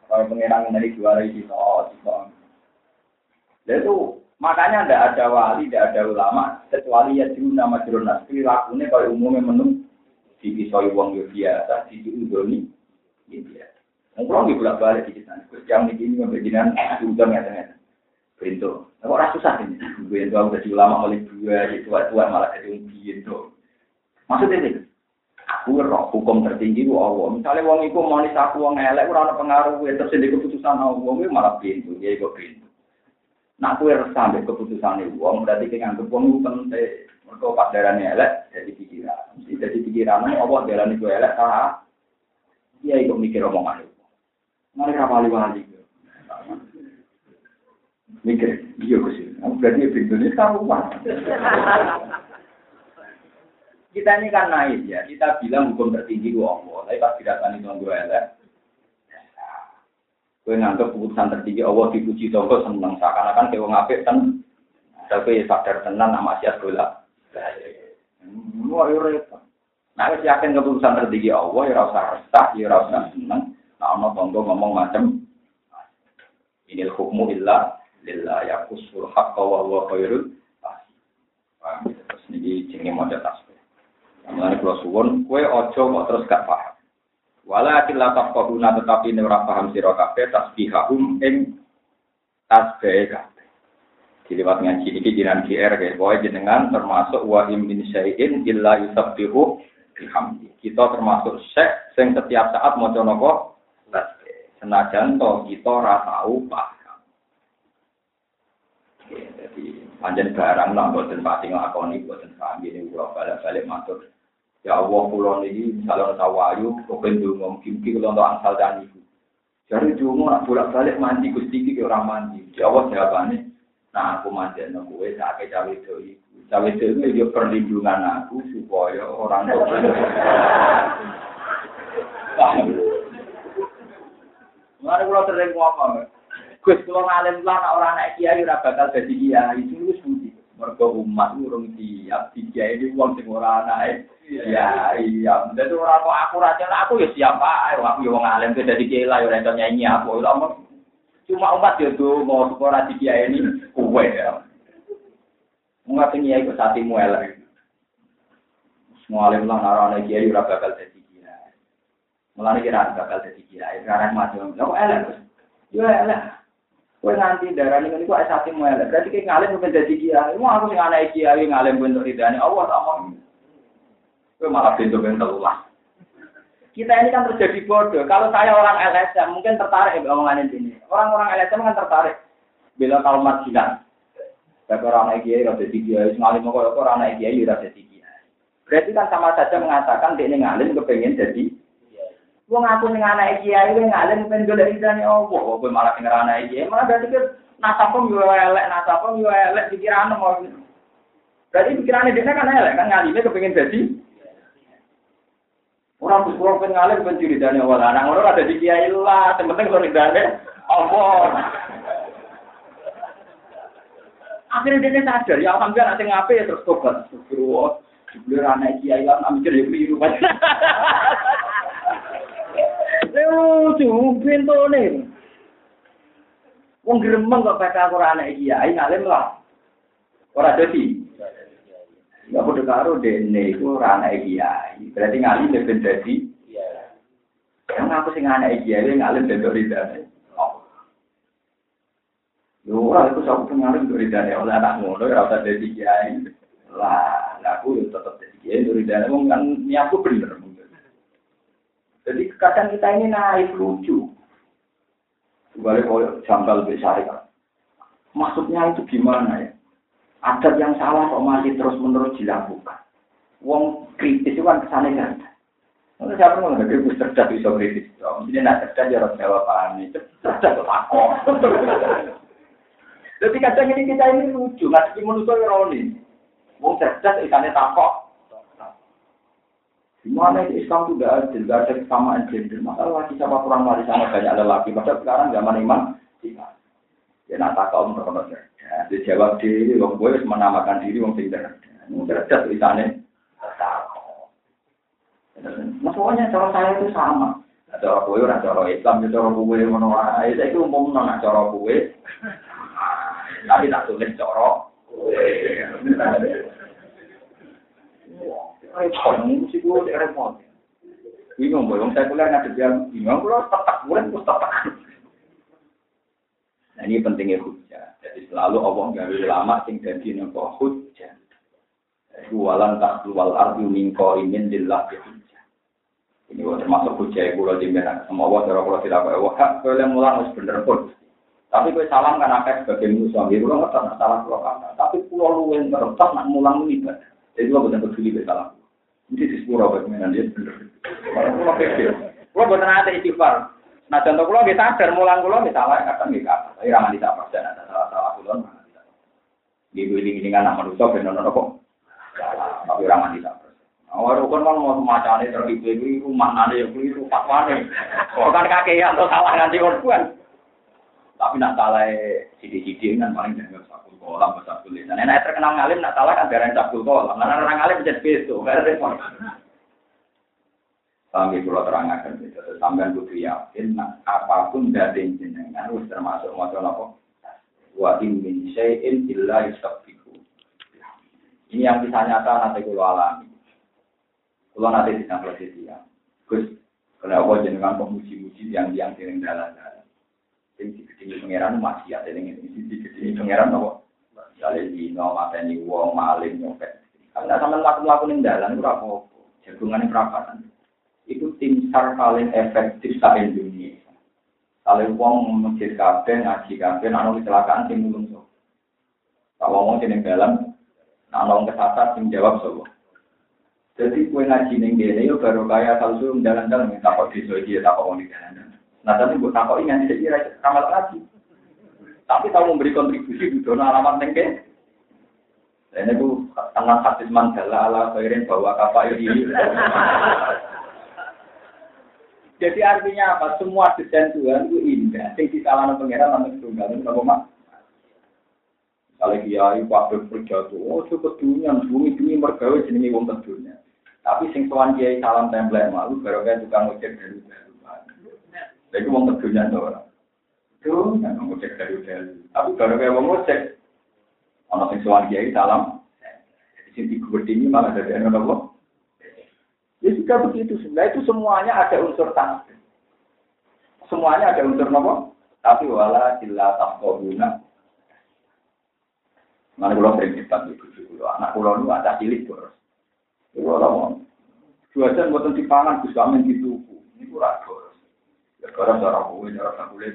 kalau pengiran dari juara itu, itu. itu makanya tidak ada wali, tidak ada ulama, kecuali ya dulu nama jurnas. Perilakunya kalau umumnya menung di pisau uang biasa, di udoni, ya biasa. Ngomong di bolak balik di sana. Yang di sini beginian sudah nggak ada. Pintu. Kok rasa susah ini? Pintu aku jadi ulama oleh dua, di tua tua malah jadi pintu. Maksudnya ini, aku roh hukum tertinggi ku Allah. Misalnya wong iku mau aku wong elek ora ana pengaruh terus di keputusan Allah malah pintu, ya iku pintu. Nah aku harus sampai keputusan itu, wong berarti kayak nganggep wong penting. Mereka pas darahnya elek, jadi pikiran. Jadi pikiran, Allah darah itu elek, salah. Iya, ikut mikir omongan itu. Mereka paling wali. Mikir, iya sih. Aku berarti ini karuan. Kita ini kan naik ya, kita bilang hukum tertinggi gua Allah, tapi pas didatangi tuan gue elek, gue nganggap keputusan tertinggi Allah dipuji tonggo seneng seakan-akan kayak wong apik kan, tapi sadar tenan nama siat bola. Wah, repot. Nah, yakin keputusan tertinggi Allah, ya rasa resah, ya rasa seneng, Nah, tonggo ngomong macam ini hukmu illa lillah ya kusul haqqa wa huwa khairul Paham? Terus ini jenenge maca tasbih. Mulane kula suwun kowe aja kok terus gak paham. Walakin la tafqahuna tetapi nek ora paham sira kabeh tasbihahum ing tasbih kabeh. Diliwat ngaji iki jinan GR kayak boy jenengan termasuk wa min syai'in illa yusabbihu bihamdi. Kita termasuk syekh sing setiap saat maca napa Senajan to kita ora tahu paham. Jadi panjang barang lah buatan pati ngelakoni buatan sami ini pulau balik-balik matur. Ya Allah pulau ini misalnya tawayu, kepen dungo mungkin kalau untuk asal dan ibu. Jadi dungo nak bolak balik mandi gusti ki orang mandi. Ya Allah jawabannya, nah aku mandi no gue sakit cawe itu ibu. Cawe itu itu perlindungan aku supaya orang tua. [LAUGHS] Mulane kula sering ngomong, Gus kula ngalim lah nek ora anak kiai ora bakal dadi kiai. Itu wis budi. Mergo umat urung siap kiai ini wong sing ora anake. Ya iya, dadi ora kok aku ra aku ya siapa? Aku ya wong alim dadi kiai lah ya ora nyanyi aku. Cuma umat ya tuh mau sekolah di kiai ini kuwe ya. Mengapa kiai kok satimu elek? Semua alim lah narane kiai ora bakal dadi Mulane kira bakal jadi kiai, sekarang mati. Lah kok elek, Gus? Yo elek. Kowe nganti darani ngene kok esate mu elek. Berarti ki ngalim bukan jadi kiai. Mau aku sing anak kiai ngalim bentuk ridane Allah tak mau. Kowe malah pintu bentuk Allah. Kita ini kan terjadi bodoh. Kalau saya orang LSM mungkin tertarik ya omongan ini. Orang-orang LSM kan tertarik. Bila kalau marginal. Tapi orang kiai, rasa jadi kiai. Ngalim kok orang anak kiai, jadi kiai. Berarti kan sama saja mengatakan dia ngalim kepengen jadi Wong aku ning anak kiai kowe ngalim ben golek ridane Allah, kowe malah ning anak kiai, malah berarti ke nasabem yo elek, nasabem yo elek pikiran mau. Berarti pikirannya dia kan elek kan ngalime kepengin jadi. Orang bersekolah pengen ngalim pengen curi dana awal anak orang ada di kiai lah, penting curi dana Allah. Akhirnya dia sadar, ya alhamdulillah nanti ngapain ya terus tobat. Terus, dibeli anak kiai lah, mikir ya keliru. Lucu, pintu nih. Wong gremeng kok baca Quran anak kiai ngalim lah. Ora dadi. Ya padha karo dene iku ora anak kiai. Berarti ngalim ben dadi. Yang aku sing anak kiai ngalim ben ridane. Yo ora iku sak ngalim ben ridane oleh anak ngono ora usah dadi kiai. Lah, aku yo tetep dadi kiai ridane wong kan niatku bener. Jadi kadang kita ini naik lucu. Balik kalau jambal besar Maksudnya itu gimana ya? Adat yang salah kok masih terus menerus dilakukan. Wong kritis itu kan kesannya ganda. Mungkin siapa mau nggak kritis cerdas bisa kritis. Jadi nak cerdas ya harus jawab paham. Cerdas kok aku. [LAUGHS] Jadi kadang ini kita ini lucu, nggak sih menurut ironi. Wong cerdas ikannya takok, Gimana itu Islam tidak adil, tidak ada kesamaan gender. Masalah lagi siapa kurang sama banyak lelaki. Padahal sekarang zaman iman, tidak. Ya nak tak kaum terkenal cerdas. Dia jawab diri, wong gue menamakan diri wong sing cerdas. Wong cerdas tulisannya. Maksudnya cara saya itu sama. Nah, cara kue orang cara Islam, ya cara kue wae. Saya itu umum nona cara kue. Tapi tak tulis cara kue. Repot, mesti gue repot. Bingung, boy. Saya kuliah ngadep yang bingung, gue tetap, gue gue tetap. Nah ini pentingnya hujah. Jadi selalu Allah nggak lama sing jadi nopo hujah. Walan tak keluar arti mingko ingin dilak hujah. Ini termasuk hujah pulau di mana semua Allah cara pulau tidak kaya wah boleh mulang harus bener pun. Tapi gue salam kan akeh sebagai musuh, gue nggak pernah salah pulau kata. Tapi pulau lu yang terletak nak mulang ini Jadi gue benar peduli salam. Ini di sepuluh bagaimana dia bener. Kalau kecil, kalau buat nanti istighfar. Nah contoh kalau kita sadar mulang kalau misalnya kadang nggak apa, tapi ramah tidak dan ada salah salah tidak. Ibu ini ini kan nama manusia benar benar kok. Tapi ramah tidak. Awal rukun kan mau semacam ini terhibu itu rumah nanti yang keliru fatwane. Oh kan kakean atau salah nanti korban. Tapi nak salah sidik-sidik kan paling jangan kolam bahasa tulis. Nah, nenek terkenal ngalim nak salah kan darah sabul kolam. Karena orang ngalim menjadi beso, gak ada repot. Sampai kalau terangkan itu, sampai butuh yakin, nah, apa pun dari jenengan, harus termasuk masalah apa? Wa min syai'in illa yusabbihu. Ini yang bisa nyata nanti kalau alami. Kalau nanti di prosesi ya. Gus, kalau apa jenengan pemuji-muji yang yang sering dalam-dalam. Yang di pengiran masih ada yang ini di pengiran apa? Misalnya dino, mateni wong, maling, nyopet. Karena sama laku-laku ning dalan itu apa Jagungan perapatan. Itu tim SAR paling efektif sa Indonesia. Kalau wong masjid kabeh, ngaji kabeh, nang kecelakaan sing mulung so. Kalau ngomong sing dalan, nang kesasar sing jawab so. Jadi kue ngaji ning kene yo baru kaya asal suruh dalan-dalan takut desa iki wong di dalan. Nah tapi gue takut ingat tidak kira ramal ngaji. Tapi tahu memberi kontribusi di zona alamat nengke. Dan itu tengah hadis mandala ala khairin bahwa kapal ini. Jadi artinya apa? Semua desain Tuhan itu indah. Sing disalahkan pengiran namun tunggal itu apa mak? Kalau kiai waktu kerja tuh, oh cukup dunia, bumi bumi mergawe jenenge wong kedunya. Tapi sing tuan kiai salam template malu, baru kan tukang ojek dari dari. Jadi wong kedunya tuh orang. Tuh, nggak mau cek dari dari. Tapi kalau kayak mau cek, anak sing sowan kiai salam, di sini ini malah dari anak Allah. Ya sudah begitu. Sebenarnya itu semuanya ada unsur tanah. Semuanya ada unsur nopo. Tapi wala sila guna. Mana kalau sering debat di kulo, anak kulo nu ada cilik boros. Kulo dua jam buatan dipangan, gus kamen dituku. Ini kurang boros. Ya boros cara kue, cara kulit.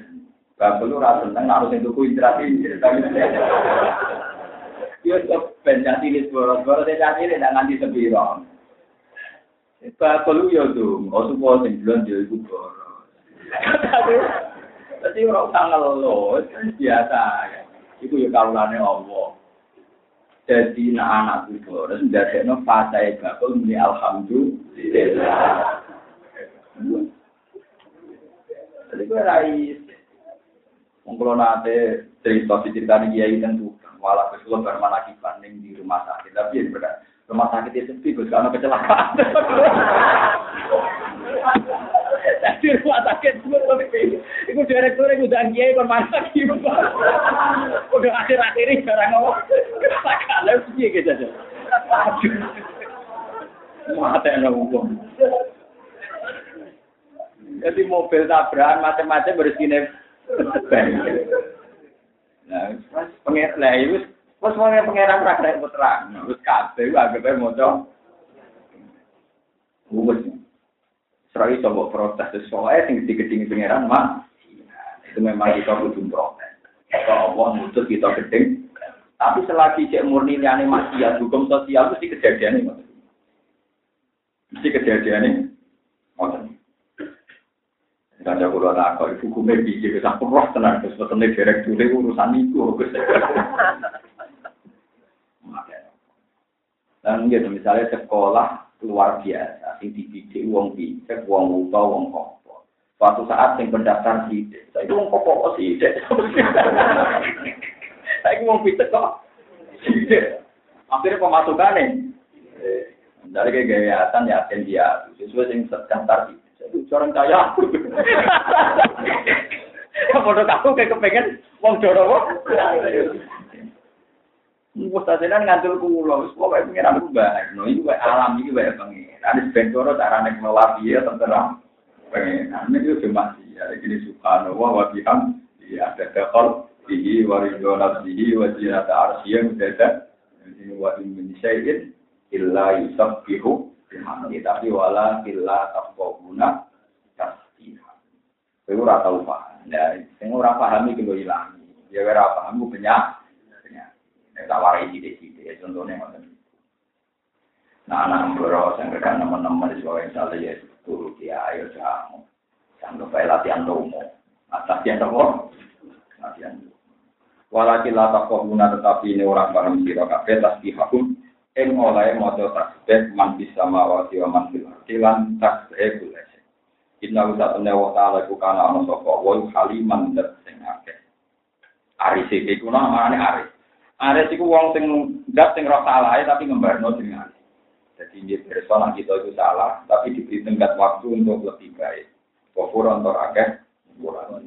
Bapak lu rasa tentang harus yang tuku interaksi. Dia coba penjati ini boros-boros, dia jadi ini tidak nganti sepiro. Bapak lu ya tuh, nggak suka sing bulan dia itu boros. Tapi orang usah ngeluh, biasa. Iku ya kaulane Allah. Jadi nak anak itu harus no fase bakul muni alhamdulillah. Jadi gue rais. Mengkulo nate cerita cerita nih kiai tentu malah kesulo bermana banding di rumah sakit tapi ya benar rumah sakit itu sepi gue karena kecelakaan. Di rumah sakit semua tapi itu direktur itu udah kiai kon masak gitu. Udah akhir-akhir ini barang ngomong. Kalau sih gitu aja. Mata yang ngomong. Jadi mobil tabrakan macam-macam bersihnya. Nah, pengen lah itu Wes wong pangeran ra kena terang. Wis kabeh anggap ae maca. Wes. Serai coba protes soalnya sing digedingi pangeran mah. Itu memang kita kudu protes. Kalau Allah mutus kita gedeng. Tapi selagi cek murni liane maksiat hukum sosial mesti kejadian ini. Mesti kejadian ini. Aku ora tak hukume piye wis aku roh tenan terus petene direktur urusan iku. Dan gitu misalnya sekolah luar biasa, sing dididik wong bijak, wong uta, wong kopo. Suatu saat sing pendaftar sidik, saya itu wong kopo sidik. Saya wong bijak kok sidik. Akhirnya pemasukan nih. Dari kegiatan ya dia sesuai sing daftar sidik. Orang kaya. [LAUGHS] Bodoh kamu kayak kepengen wong jorowo. Mustazilan ngantul kulo, wis pokoke pengiran ku bae. No iki wae alam iki wae pengiran. Ada bentoro carane ngelola piye terserah. Pengiran iki cuma ya iki subhanallah wa biham ya ada dakal bihi wa ridho nafsihi wa zinata arsyih dada. Ini wa in min syai'in illa yusabbihu tapi wala illa tafqahuna tasbihah. Kowe ora tau paham. Ya, sing ora paham iki lho. Ya ora paham ku banyak tak warai sidik-sidik, ya contohnya ngoten. Nah, anak mboro sing teman-teman di sekolah misalnya ya turut ya ayo jamu. Jangan lupa latihan. Latihan apa? Latihan domo. Walaki la guna tetapi ini orang paham sira kabeh tasbihahum ing oleh maca tasbih man bisa mawati wa man fil ardi lan tasbih kula. Inna usatune wa ta'ala ku kana ana sapa wa haliman dat sing akeh. Aris iki kuna amane aris. Ares itu wong sing nggak sing roh salah tapi ngembarno dengan Jadi dia personal kita itu salah, tapi diberi tenggat waktu untuk lebih baik. Kofur untuk akeh, kurang